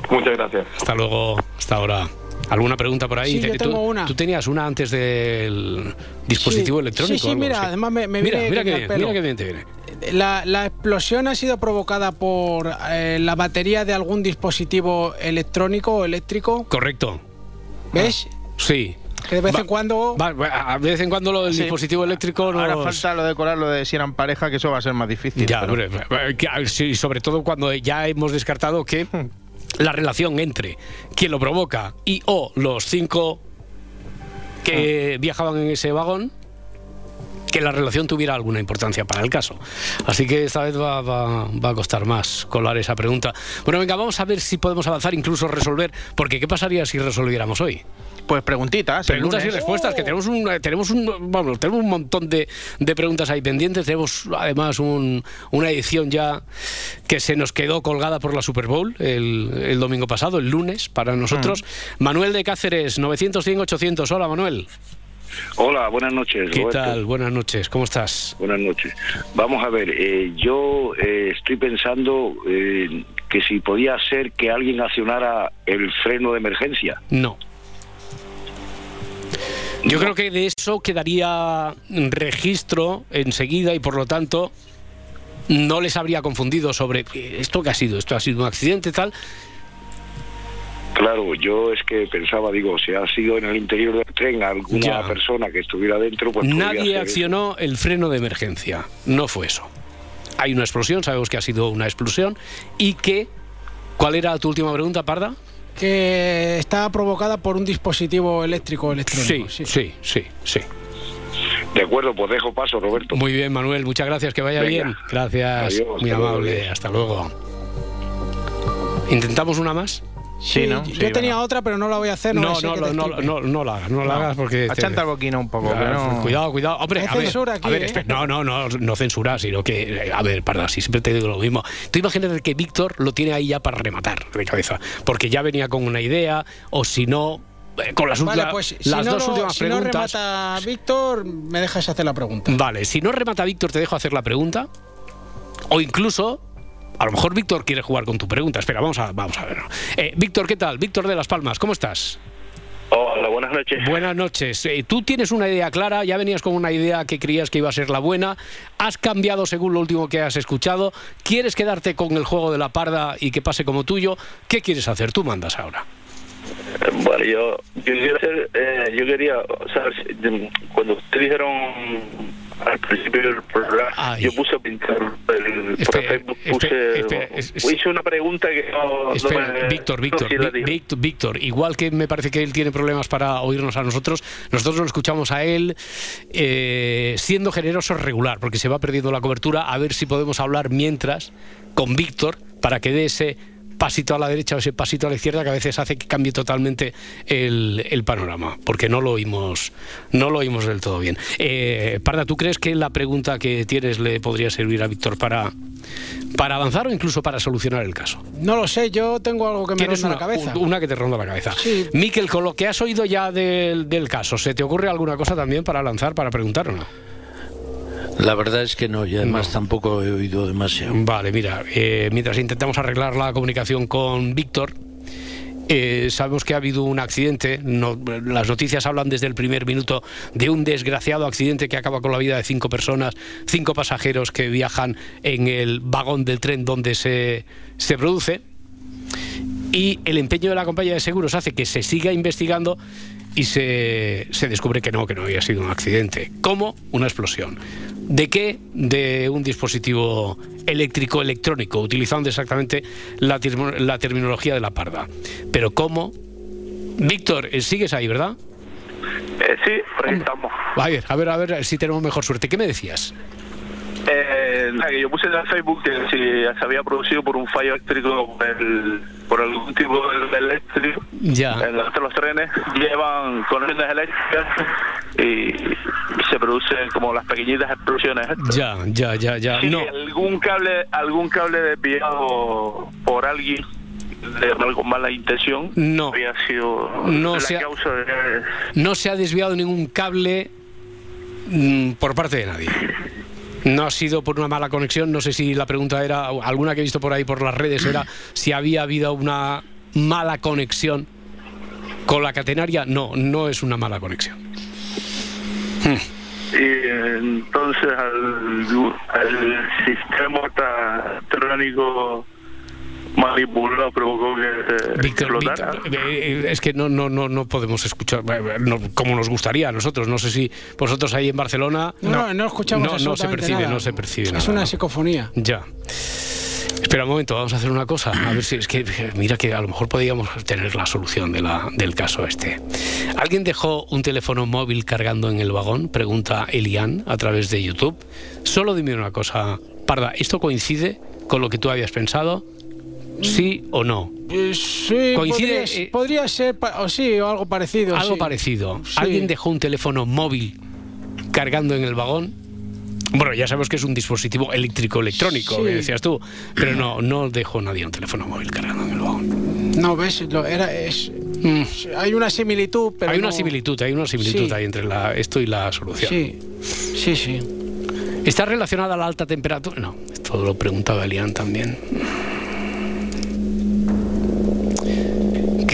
[SPEAKER 17] Muchas gracias.
[SPEAKER 2] Hasta luego, hasta ahora. ¿Alguna pregunta por ahí?
[SPEAKER 4] Sí, yo
[SPEAKER 2] Tú-
[SPEAKER 4] tengo una.
[SPEAKER 2] Tú tenías una antes del dispositivo
[SPEAKER 4] Sí,
[SPEAKER 2] electrónico.
[SPEAKER 4] Sí, sí, mira, además me, me
[SPEAKER 2] mira,
[SPEAKER 4] viene
[SPEAKER 2] mira
[SPEAKER 4] que
[SPEAKER 2] bien, mira qué bien te viene.
[SPEAKER 4] La, la explosión ha sido provocada por eh, la batería de algún dispositivo electrónico o eléctrico.
[SPEAKER 2] Correcto.
[SPEAKER 4] ¿Ves?
[SPEAKER 2] Sí.
[SPEAKER 4] Que de vez
[SPEAKER 2] Va-
[SPEAKER 4] en cuando.
[SPEAKER 2] va- va- a de vez en cuando lo del
[SPEAKER 3] Sí.
[SPEAKER 2] dispositivo eléctrico nos...
[SPEAKER 3] Ahora falta lo de colar, lo de si eran pareja, que eso va a ser más difícil.
[SPEAKER 2] Ya,
[SPEAKER 3] pero-
[SPEAKER 2] hombre, que, ah, sí, sobre todo cuando ya hemos descartado que la relación entre quien lo provoca y o los cinco que viajaban en ese vagón, que la relación tuviera alguna importancia para el caso. Así que esta vez va, va- va a costar más colar esa pregunta. Bueno, venga, vamos a ver si podemos avanzar, incluso resolver, porque ¿qué pasaría si resolviéramos hoy?
[SPEAKER 3] Pues preguntitas.
[SPEAKER 2] Preguntas y respuestas, que tenemos un, tenemos un, vamos, tenemos un montón de, de preguntas ahí pendientes. Tenemos además un- una edición ya que se nos quedó colgada por la Super Bowl el, el domingo pasado, el lunes, para nosotros. Manuel de Cáceres, 900-100-800. Hola, Manuel.
[SPEAKER 21] Hola, buenas noches.
[SPEAKER 2] ¿Qué
[SPEAKER 21] Roberto.
[SPEAKER 2] tal? Buenas noches, ¿cómo estás?
[SPEAKER 21] Buenas noches. Vamos a ver, eh, yo eh, estoy pensando eh, que si podía ser que alguien accionara el freno de emergencia.
[SPEAKER 2] No. Yo creo que de eso quedaría registro enseguida y por lo tanto no les habría confundido sobre eh, esto que ha sido, esto ha sido un accidente tal.
[SPEAKER 21] Claro, yo es que pensaba, digo, si ha sido en el interior del tren alguna
[SPEAKER 2] Ya.
[SPEAKER 21] persona que estuviera dentro, pues
[SPEAKER 2] Nadie
[SPEAKER 21] eso.
[SPEAKER 2] accionó el freno de emergencia. No fue eso. Hay una explosión, sabemos que ha sido una explosión y que... ¿Cuál era tu última pregunta, Parda?
[SPEAKER 4] Que está provocada por un dispositivo eléctrico electrónico.
[SPEAKER 2] Sí, sí, sí, sí.
[SPEAKER 21] De acuerdo, pues dejo paso, Roberto.
[SPEAKER 2] Muy bien, Manuel, muchas gracias, que vaya
[SPEAKER 21] Venga.
[SPEAKER 2] bien. Gracias,
[SPEAKER 21] Adiós,
[SPEAKER 2] muy
[SPEAKER 21] luego,
[SPEAKER 2] amable, hasta luego. ¿Intentamos una más?
[SPEAKER 3] Sí, ¿no?
[SPEAKER 4] yo
[SPEAKER 3] Sí,
[SPEAKER 4] tenía otra, pero no la voy a hacer. No,
[SPEAKER 2] No, no, no, no, no, no la hagas, no la hagas porque...
[SPEAKER 3] Achanta el boquino un poco. no-
[SPEAKER 2] Cuidado, cuidado. Hombre, ver,
[SPEAKER 4] aquí,
[SPEAKER 2] a ver,
[SPEAKER 4] ¿eh?
[SPEAKER 2] espera, no, no, no, no censura, sino que, a ver, parda, si siempre te digo lo mismo. Tú imagínate que Víctor lo tiene ahí ya para rematar de cabeza, porque ya venía con una idea, o si no, eh, con las,
[SPEAKER 4] Vale, pues si
[SPEAKER 2] las
[SPEAKER 4] no,
[SPEAKER 2] dos
[SPEAKER 4] lo-
[SPEAKER 2] últimas
[SPEAKER 4] si no
[SPEAKER 2] preguntas.
[SPEAKER 4] remata Víctor, me dejas hacer la pregunta.
[SPEAKER 2] Vale, si no remata Víctor, te dejo hacer la pregunta, o incluso. A lo mejor Víctor quiere jugar con tu pregunta. Espera, vamos a, vamos a ver. Eh, Víctor, ¿qué tal? Víctor de Las Palmas, ¿cómo estás?
[SPEAKER 21] Hola, buenas noches.
[SPEAKER 2] Buenas noches. Eh, Tú tienes una idea clara, ya venías con una idea que creías que iba a ser la buena, has cambiado según lo último que has escuchado, quieres quedarte con el juego de la parda y que pase como tuyo, ¿qué quieres hacer? Tú mandas ahora.
[SPEAKER 21] Bueno, yo, yo quería hacer, eh, yo quería, saber cuando ustedes dijeron al principio del programa, yo puse a pintar el,
[SPEAKER 2] Espera,
[SPEAKER 21] puse,
[SPEAKER 2] espera, es- es-
[SPEAKER 21] hice una pregunta que no, no me-
[SPEAKER 2] Víctor, Víctor. Víctor, Víctor, igual que me parece que él tiene problemas para oírnos a nosotros, nosotros lo escuchamos a él eh, siendo generoso regular, porque se va perdiendo la cobertura, a ver si podemos hablar mientras con Víctor para que dé ese pasito a la derecha o ese pasito a la izquierda que a veces hace que cambie totalmente el, el panorama, porque no lo oímos, no lo oímos del todo bien. Eh, Parda, ¿tú crees que la pregunta que tienes le podría servir a Víctor para, para avanzar o incluso para solucionar el caso?
[SPEAKER 4] No lo sé, yo tengo algo que me ronda
[SPEAKER 2] una,
[SPEAKER 4] la cabeza.
[SPEAKER 2] una que te ronda la cabeza. Miquel, con lo que has oído ya del, del caso, ¿se te ocurre alguna cosa también para lanzar, para preguntar o no?
[SPEAKER 20] La verdad es que no, y además tampoco he oído demasiado.
[SPEAKER 2] Vale, mira, eh, mientras intentamos arreglar la comunicación con Víctor, eh, sabemos que ha habido un accidente. No, las noticias hablan desde el primer minuto de un desgraciado accidente que acaba con la vida de cinco personas, cinco pasajeros que viajan en el vagón del tren donde se, se produce. Y el empeño de la compañía de seguros hace que se siga investigando y se, se descubre que no, que no había sido un accidente. ¿Cómo? Una explosión. ¿De qué? De un dispositivo eléctrico electrónico, utilizando exactamente la, terminología de la parda. Pero ¿cómo? Víctor, eh, sigues ahí, ¿verdad?
[SPEAKER 21] Eh, sí, por ahí estamos.
[SPEAKER 2] A ver, a ver, a ver si tenemos mejor suerte. ¿Qué me decías?
[SPEAKER 21] Eh, que yo puse en el Facebook que si se había producido por un fallo eléctrico por, el- por algún tipo de eléctrico.
[SPEAKER 2] Ya.
[SPEAKER 21] Los, los trenes llevan conexiones eléctricas y, y se producen como las pequeñitas explosiones. estas.
[SPEAKER 2] Ya, ya, ya, ya.
[SPEAKER 21] Sí,
[SPEAKER 2] No.
[SPEAKER 21] algún cable, algún cable desviado por alguien de con mala intención
[SPEAKER 2] No.
[SPEAKER 21] había sido
[SPEAKER 2] No
[SPEAKER 21] la
[SPEAKER 2] se ha-
[SPEAKER 21] causa de
[SPEAKER 2] No se ha desviado ningún cable mm, por parte de nadie. No ha sido por una mala conexión. No sé si la pregunta era, alguna que he visto por ahí por las redes, era si había habido una mala conexión con la catenaria. No, no es una mala conexión.
[SPEAKER 21] y entonces al, al sistema electrónico manipulado provocó que se
[SPEAKER 2] Víctor,
[SPEAKER 21] explotara.
[SPEAKER 2] Víctor, eh, eh, es que no, no, no, no podemos escuchar eh, no, como nos gustaría a nosotros. No sé si vosotros ahí en Barcelona.
[SPEAKER 4] No, no, no escuchamos
[SPEAKER 2] no, no se percibe,
[SPEAKER 4] nada.
[SPEAKER 2] no se percibe
[SPEAKER 4] Es
[SPEAKER 2] nada,
[SPEAKER 4] una
[SPEAKER 2] ¿no?
[SPEAKER 4] psicofonía.
[SPEAKER 2] Ya. Espera un momento, vamos a hacer una cosa. A ver si es que mira que a lo mejor podríamos tener la solución de la, del caso este. ¿Alguien dejó un teléfono móvil cargando en el vagón? Pregunta Elian a través de YouTube. Solo dime una cosa, Parda, ¿esto coincide con lo que tú habías pensado? ¿Sí o no?
[SPEAKER 4] Eh, sí,
[SPEAKER 2] Coincide,
[SPEAKER 4] podría,
[SPEAKER 2] eh,
[SPEAKER 4] podría ser, o sí, o algo parecido.
[SPEAKER 2] Algo
[SPEAKER 4] sí.
[SPEAKER 2] parecido.
[SPEAKER 4] Sí.
[SPEAKER 2] ¿Alguien dejó un teléfono móvil cargando en el vagón? Bueno, ya sabemos que es un dispositivo eléctrico electrónico,
[SPEAKER 4] Sí.
[SPEAKER 2] que decías tú, pero no, no dejó nadie un teléfono móvil cargando en el vagón.
[SPEAKER 4] No, ves, Lo- era, es, hay una similitud, pero
[SPEAKER 2] Mm. hay una similitud, hay una similitud ahí entre la, esto y la solución.
[SPEAKER 4] Sí, sí, sí.
[SPEAKER 2] ¿Está relacionada a la alta temperatura? No, esto lo preguntaba Elian también.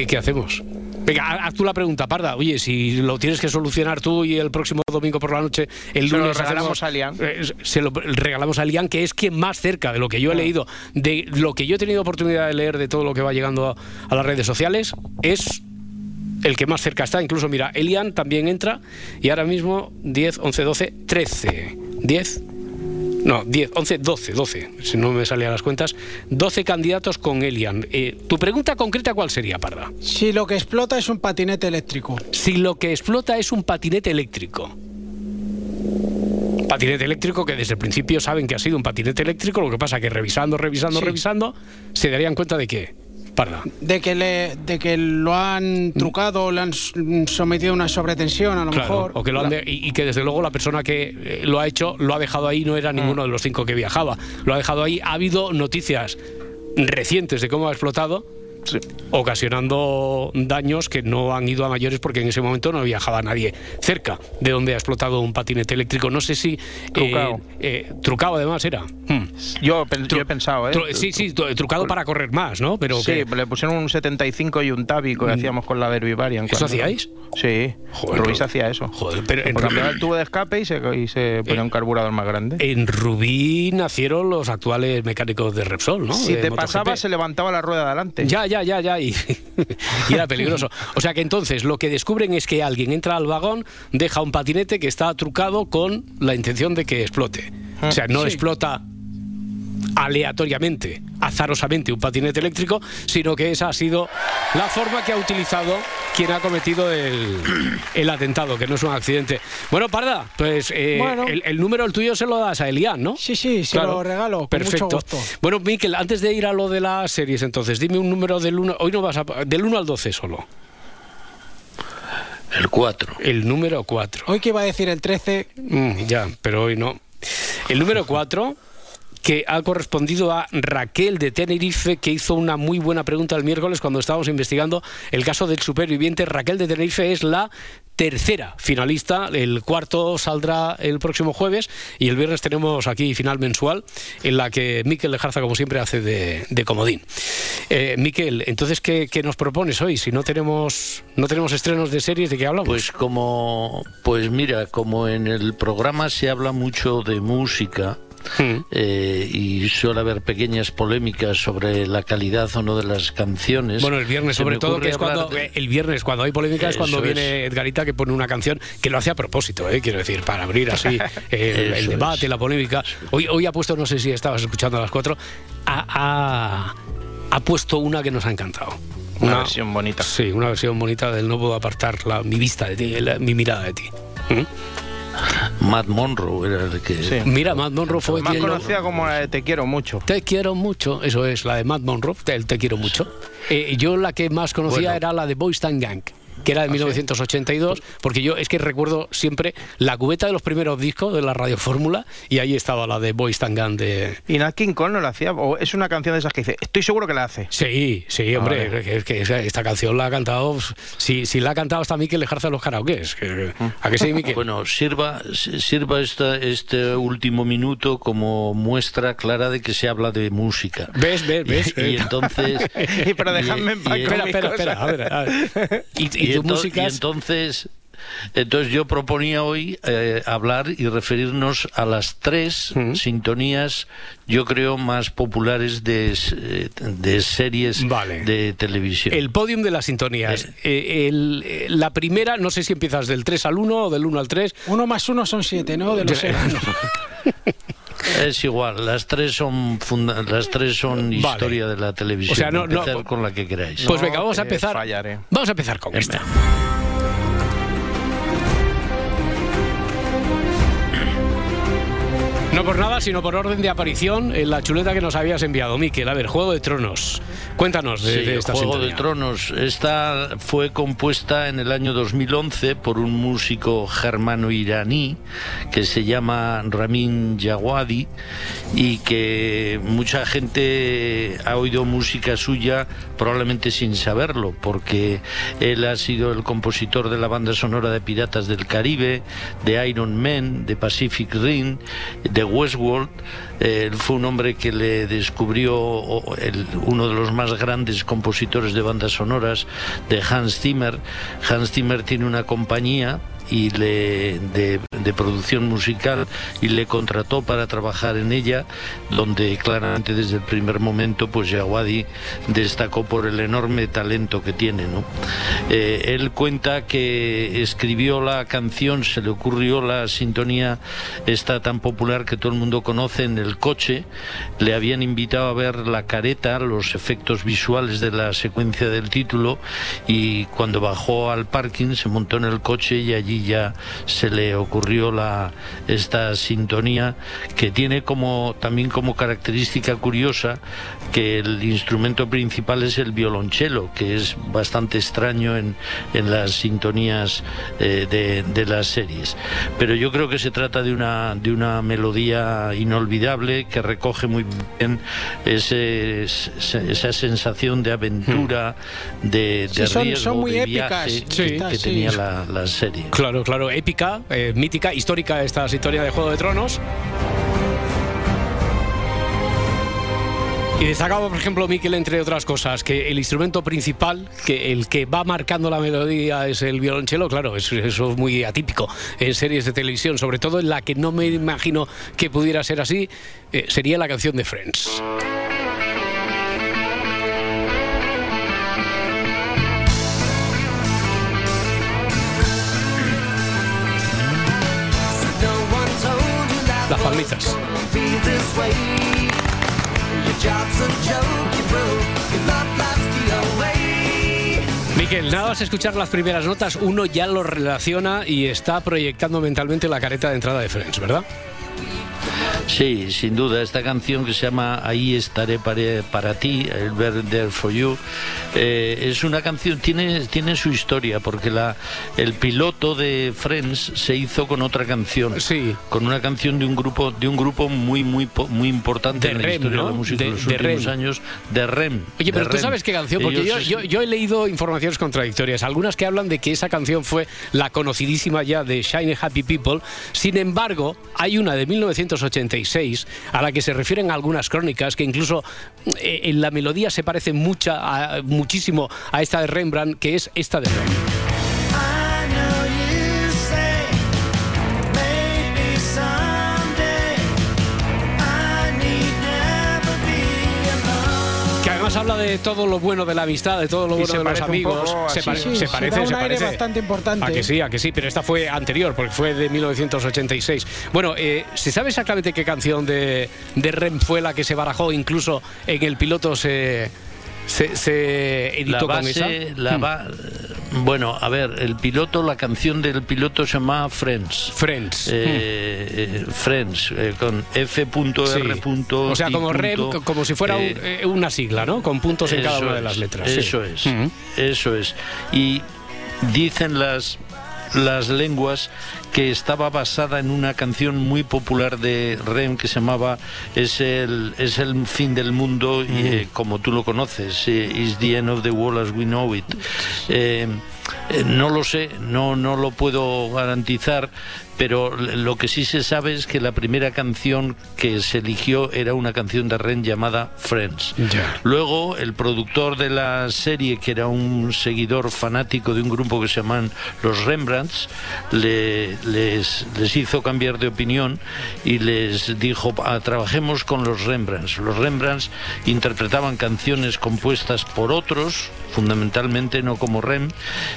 [SPEAKER 2] ¿Qué, qué hacemos? Venga, ha- haz tú la pregunta, Parda. Oye, si lo tienes que solucionar tú y el próximo domingo por la noche, el
[SPEAKER 3] Se lo
[SPEAKER 2] lunes
[SPEAKER 3] regalamos
[SPEAKER 2] hacemos-
[SPEAKER 3] a Elian.
[SPEAKER 2] eh, se lo regalamos a Elian, que es quien más cerca de lo que yo he leído, de lo que yo he tenido oportunidad de leer de todo lo que va llegando a, a las redes sociales, es el que más cerca está. Incluso, mira, Elian también entra y ahora mismo 10, 11, 12, 13. 10, no, 10, 11, 12, 12, si no me salían las cuentas. 12 candidatos con Elian. Eh, ¿Tu pregunta concreta cuál sería, Parda?
[SPEAKER 4] Si lo que explota es un patinete eléctrico.
[SPEAKER 2] Si lo que explota es un patinete eléctrico. Patinete eléctrico que desde el principio saben que ha sido un patinete eléctrico, lo que pasa que revisando, revisando,
[SPEAKER 4] Sí.
[SPEAKER 2] revisando, se darían cuenta de que, Parda.
[SPEAKER 4] De que, le, de que lo han trucado, le han sometido a una sobretensión, a lo
[SPEAKER 2] Claro,
[SPEAKER 4] mejor.
[SPEAKER 2] o que lo han de- y, y que desde luego la persona que eh, lo ha hecho lo ha dejado ahí no era ninguno de los cinco que viajaba lo ha dejado ahí ha habido noticias recientes de cómo ha explotado ocasionando daños que no han ido a mayores porque en ese momento no viajaba nadie cerca de donde ha explotado un patinete eléctrico no sé si eh,
[SPEAKER 3] Trucado.
[SPEAKER 2] eh, trucado además era Hmm.
[SPEAKER 3] Yo, yo he pensado, ¿eh?
[SPEAKER 2] Tru- sí sí tru- trucado para correr más no pero
[SPEAKER 3] sí,
[SPEAKER 2] que-
[SPEAKER 3] le pusieron un 75 y un tabi que
[SPEAKER 2] Mm.
[SPEAKER 3] hacíamos con la Derby Variant.
[SPEAKER 2] ¿Eso
[SPEAKER 3] cuando-
[SPEAKER 2] hacíais?
[SPEAKER 3] Sí,
[SPEAKER 2] Joder,
[SPEAKER 3] Rubí
[SPEAKER 2] Ru-
[SPEAKER 3] se hacía eso.
[SPEAKER 2] Joder, pero en
[SPEAKER 3] cambiaba el tubo de escape y se, y se ponía un carburador más grande.
[SPEAKER 2] en Rubí nacieron los actuales mecánicos de Repsol, ¿no?
[SPEAKER 3] si
[SPEAKER 2] De
[SPEAKER 3] te
[SPEAKER 2] MotoGP.
[SPEAKER 3] pasaba, se levantaba la rueda de adelante.
[SPEAKER 2] Ya, ya, ya, ya. Y, y era peligroso. O sea que entonces lo que descubren es que alguien entra al vagón, deja un patinete que está trucado con la intención de que explote. O sea, no
[SPEAKER 4] Sí.
[SPEAKER 2] explota aleatoriamente, azarosamente un patinete eléctrico, sino que esa ha sido la forma que ha utilizado quien ha cometido el, el atentado, que no es un accidente. Bueno, Parda, pues eh,
[SPEAKER 4] Bueno.
[SPEAKER 2] el, el número el tuyo se lo das a Elian, ¿no?
[SPEAKER 4] Sí, sí, se
[SPEAKER 2] Claro.
[SPEAKER 4] lo regalo. Con
[SPEAKER 2] Perfecto.
[SPEAKER 4] Mucho gusto.
[SPEAKER 2] Bueno, Miquel, antes de ir a lo de las series, entonces, dime un número del 1. Hoy no vas a. Del 1 al 12 solo.
[SPEAKER 20] El 4.
[SPEAKER 2] El número 4.
[SPEAKER 4] Hoy que iba a decir el 13,
[SPEAKER 2] ya, pero hoy no. El número 4, que ha correspondido a Raquel de Tenerife, que hizo una muy buena pregunta el miércoles cuando estábamos investigando el caso del superviviente. Raquel de Tenerife es la tercera finalista. El cuarto saldrá el próximo jueves y el viernes tenemos aquí final mensual en la que Miquel Lejarza, como siempre, hace de, comodín. Eh, Miquel, entonces, ¿qué, nos propones hoy? Si no tenemos, no tenemos estrenos de series, ¿de qué hablamos?
[SPEAKER 20] Pues como, pues mira, como en el programa se habla mucho de música, Hmm. Eh, y suele haber pequeñas polémicas sobre la calidad o no de las canciones.
[SPEAKER 2] Bueno, el viernes sobre todo, que es cuando eh, el viernes cuando hay polémica es cuando viene Edgarita que pone una canción que lo hace a propósito, eh, quiero decir, para abrir así el, debate, la polémica. Hoy, hoy ha puesto, no sé si estabas escuchando a las cuatro, ha, ha, puesto una que nos ha encantado.
[SPEAKER 3] Una, versión bonita.
[SPEAKER 2] Sí, una versión bonita del No puedo apartar la, mi vista de ti, mi mirada de ti. ¿Mm?
[SPEAKER 20] Matt Monroe era el que.
[SPEAKER 2] Mira, Matt Monroe fue.
[SPEAKER 3] Más conocida como la de Te quiero mucho.
[SPEAKER 2] Te quiero mucho, eso es, la de Matt Monroe, el Te quiero mucho. Eh, yo la que más conocía era la de Boys Gang que era de 1982, ¿Ah, porque yo es que recuerdo siempre la cubeta de los primeros discos de la Radio Fórmula y ahí estaba la de Boys Tangan de...
[SPEAKER 3] ¿Y Nat King Cole no la hacía? ¿O es una canción de esas que dice, estoy seguro que la hace?
[SPEAKER 2] Sí, sí, ah, hombre, es que esta canción la ha cantado, si, si la ha cantado hasta Miquel Lejarza de los karaokes. ¿A qué sí, Miquel?
[SPEAKER 20] Bueno, sirva, sirva esta, este último minuto como muestra clara de que se habla de música.
[SPEAKER 2] ¿Ves, ves, ves?
[SPEAKER 20] Y, entonces...
[SPEAKER 3] y, pero dejadme en paz
[SPEAKER 2] espera, espera, espera, a ver, a ver.
[SPEAKER 20] Y, y entonces, entonces yo proponía hoy eh, hablar y referirnos a las tres sintonías, yo creo, más populares de, de series de televisión.
[SPEAKER 2] El podium de las sintonías. Eh, eh, la primera, no sé si empiezas del 3 al 1 o del 1 al 3.
[SPEAKER 4] Uno más uno son siete, ¿no? De los
[SPEAKER 20] Es igual, las tres son las tres son historia de la televisión. O sea, no, no, con la que queráis.
[SPEAKER 2] Pues venga, vamos a empezar. Vamos a empezar con esta. No por nada, sino por orden de aparición en la chuleta que nos habías enviado, Miquel. A ver, Juego de Tronos. Cuéntanos de,
[SPEAKER 20] sí,
[SPEAKER 2] esta
[SPEAKER 20] Juego de Tronos. Esta fue compuesta en el año 2011 por un músico germano-iraní que se llama Ramin Jawadi y que mucha gente ha oído música suya probablemente sin saberlo, porque él ha sido el compositor de la banda sonora de Piratas del Caribe, de Iron Man, de Pacific Rim, de Westworld. Él fue un hombre que le descubrió uno de los más grandes compositores de bandas sonoras, de Hans Zimmer. Hans Zimmer tiene una compañía y le, de, producción musical y le contrató para trabajar en ella, donde claramente desde el primer momento pues Yawadi destacó por el enorme talento que tiene. ¿no? Eh, él cuenta que escribió la canción, se le ocurrió la sintonía esta tan popular que todo el mundo conoce en el coche, le habían invitado a ver la careta, los efectos visuales de la secuencia del título y cuando bajó al parking se montó en el coche y allí ya se le ocurrió la, esta sintonía que tiene como, también como característica curiosa que el instrumento principal es el violonchelo, que es bastante extraño en, en las sintonías eh, de, de, las series. Pero yo creo que se trata de una, de una melodía inolvidable que recoge muy bien ese, esa sensación de aventura, de, de riesgo,
[SPEAKER 4] muy
[SPEAKER 20] de
[SPEAKER 4] épicas.
[SPEAKER 20] que, tenía la, la serie.
[SPEAKER 2] Claro, claro, épica, eh, mítica, histórica esta historia de Juego de Tronos. Y destacaba, por ejemplo, Miquel, entre otras cosas, que el instrumento principal, que el que va marcando la melodía es el violonchelo, claro, eso, es muy atípico en series de televisión, sobre todo en la que no me imagino que pudiera ser así, eh, sería la canción de Friends. Las palmitas. Miquel, nada más escuchar las primeras notas, uno ya lo relaciona y está proyectando mentalmente la careta de entrada de Friends, ¿verdad?
[SPEAKER 20] Sí, sin duda, esta canción que se llama Ahí estaré para, para ti, el There for You, eh, es una canción, tiene, tiene su historia, porque la, el piloto de Friends se hizo con otra canción.
[SPEAKER 2] Sí.
[SPEAKER 20] Con una canción de un grupo, de un grupo muy, muy, muy importante
[SPEAKER 2] De
[SPEAKER 20] en la
[SPEAKER 2] Rem,
[SPEAKER 20] historia
[SPEAKER 2] ¿no?
[SPEAKER 20] de la música
[SPEAKER 2] De-
[SPEAKER 20] de los
[SPEAKER 2] de
[SPEAKER 20] últimos
[SPEAKER 2] Rem.
[SPEAKER 20] años, de Rem.
[SPEAKER 2] Oye, pero
[SPEAKER 20] de
[SPEAKER 2] tú
[SPEAKER 20] Rem.
[SPEAKER 2] sabes qué canción, porque yo,
[SPEAKER 20] Ellos-
[SPEAKER 2] yo, yo he leído informaciones contradictorias. Algunas que hablan de que esa canción fue la conocidísima ya de Shiny Happy People. Sin embargo, hay una de 1986 a la que se refieren algunas crónicas que incluso eh, en la melodía se parece mucha, muchísimo a esta de Rembrandt, que es esta de Rembrandt. Habla de todo lo bueno de la amistad, de todo lo bueno
[SPEAKER 3] se
[SPEAKER 2] de los amigos.
[SPEAKER 3] poco
[SPEAKER 2] Se, pare-
[SPEAKER 4] Sí,
[SPEAKER 2] se
[SPEAKER 4] se
[SPEAKER 2] parece,
[SPEAKER 4] da un
[SPEAKER 2] se
[SPEAKER 4] aire
[SPEAKER 2] parece.
[SPEAKER 4] bastante importante.
[SPEAKER 2] A que sí, a que sí, pero esta fue anterior, porque fue de 1986. Bueno, eh, ¿se sabe exactamente qué canción de, de Rem fue la que se barajó? Incluso en el piloto se, se, se editó
[SPEAKER 20] la
[SPEAKER 2] con esa.
[SPEAKER 20] base, la
[SPEAKER 2] Hmm.
[SPEAKER 20] Bueno, a ver, el piloto, la canción del piloto se llama Friends.
[SPEAKER 2] Friends.
[SPEAKER 20] Eh, eh, Friends, eh, con F.R.
[SPEAKER 2] Sí. O sea, como Rem, como si fuera un-
[SPEAKER 20] eh,
[SPEAKER 2] eh, una sigla, ¿no? Con puntos en cada una de las letras. sí.
[SPEAKER 20] Eso es, eso es. Y dicen las las lenguas que estaba basada en una canción muy popular de Rem que se llamaba Es el, es el fin del mundo y, eh, como tú lo conoces, eh, Is the end of the world as we know it. Eh, eh, no lo sé, no, no lo puedo garantizar, pero lo que sí se sabe es que la primera canción que se eligió era una canción de Ren llamada Friends. Luego, el productor de la serie, que era un seguidor fanático de un grupo que se llaman los Rembrandts, le- les, les hizo cambiar de opinión y les dijo, "Ah, trabajemos con los Rembrandts. Los Rembrandts interpretaban canciones compuestas por otros, fundamentalmente no como Rem,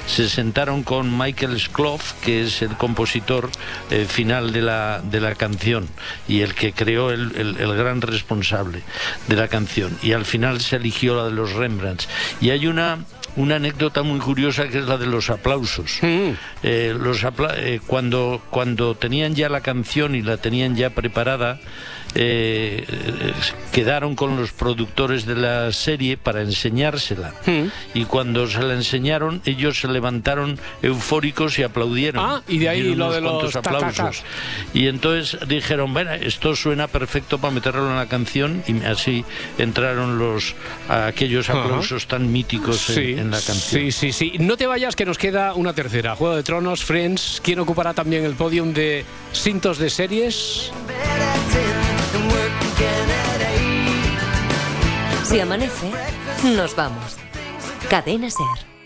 [SPEAKER 20] se sentaron con Michael Skloff, que es el compositor eh, final de la, de la canción y el que creó el, el- el gran responsable de la canción. Y al final se eligió la de los Rembrandts. Y hay una una anécdota muy curiosa que es la de los aplausos. Eh, los apla- eh, cuando, cuando tenían ya la canción y la tenían ya preparada, eh, eh, quedaron con los productores de la serie para enseñársela. Y cuando se la enseñaron, ellos se levantaron eufóricos y aplaudieron.
[SPEAKER 2] Ah, y de ahí
[SPEAKER 20] Dieron
[SPEAKER 2] lo de los
[SPEAKER 20] cuantos
[SPEAKER 2] ta-ta-tas.
[SPEAKER 20] aplausos. Y entonces dijeron, bueno, esto suena perfecto para meterlo en la canción y así entraron los aquellos aplausos tan míticos en-
[SPEAKER 2] Sí,
[SPEAKER 20] en, la canción.
[SPEAKER 2] Sí, sí, sí. No te vayas que nos queda una tercera. Juego de Tronos, Friends. ¿Quién ocupará también el podium de cintos de series?
[SPEAKER 1] Si amanece, nos vamos. Cadena Ser.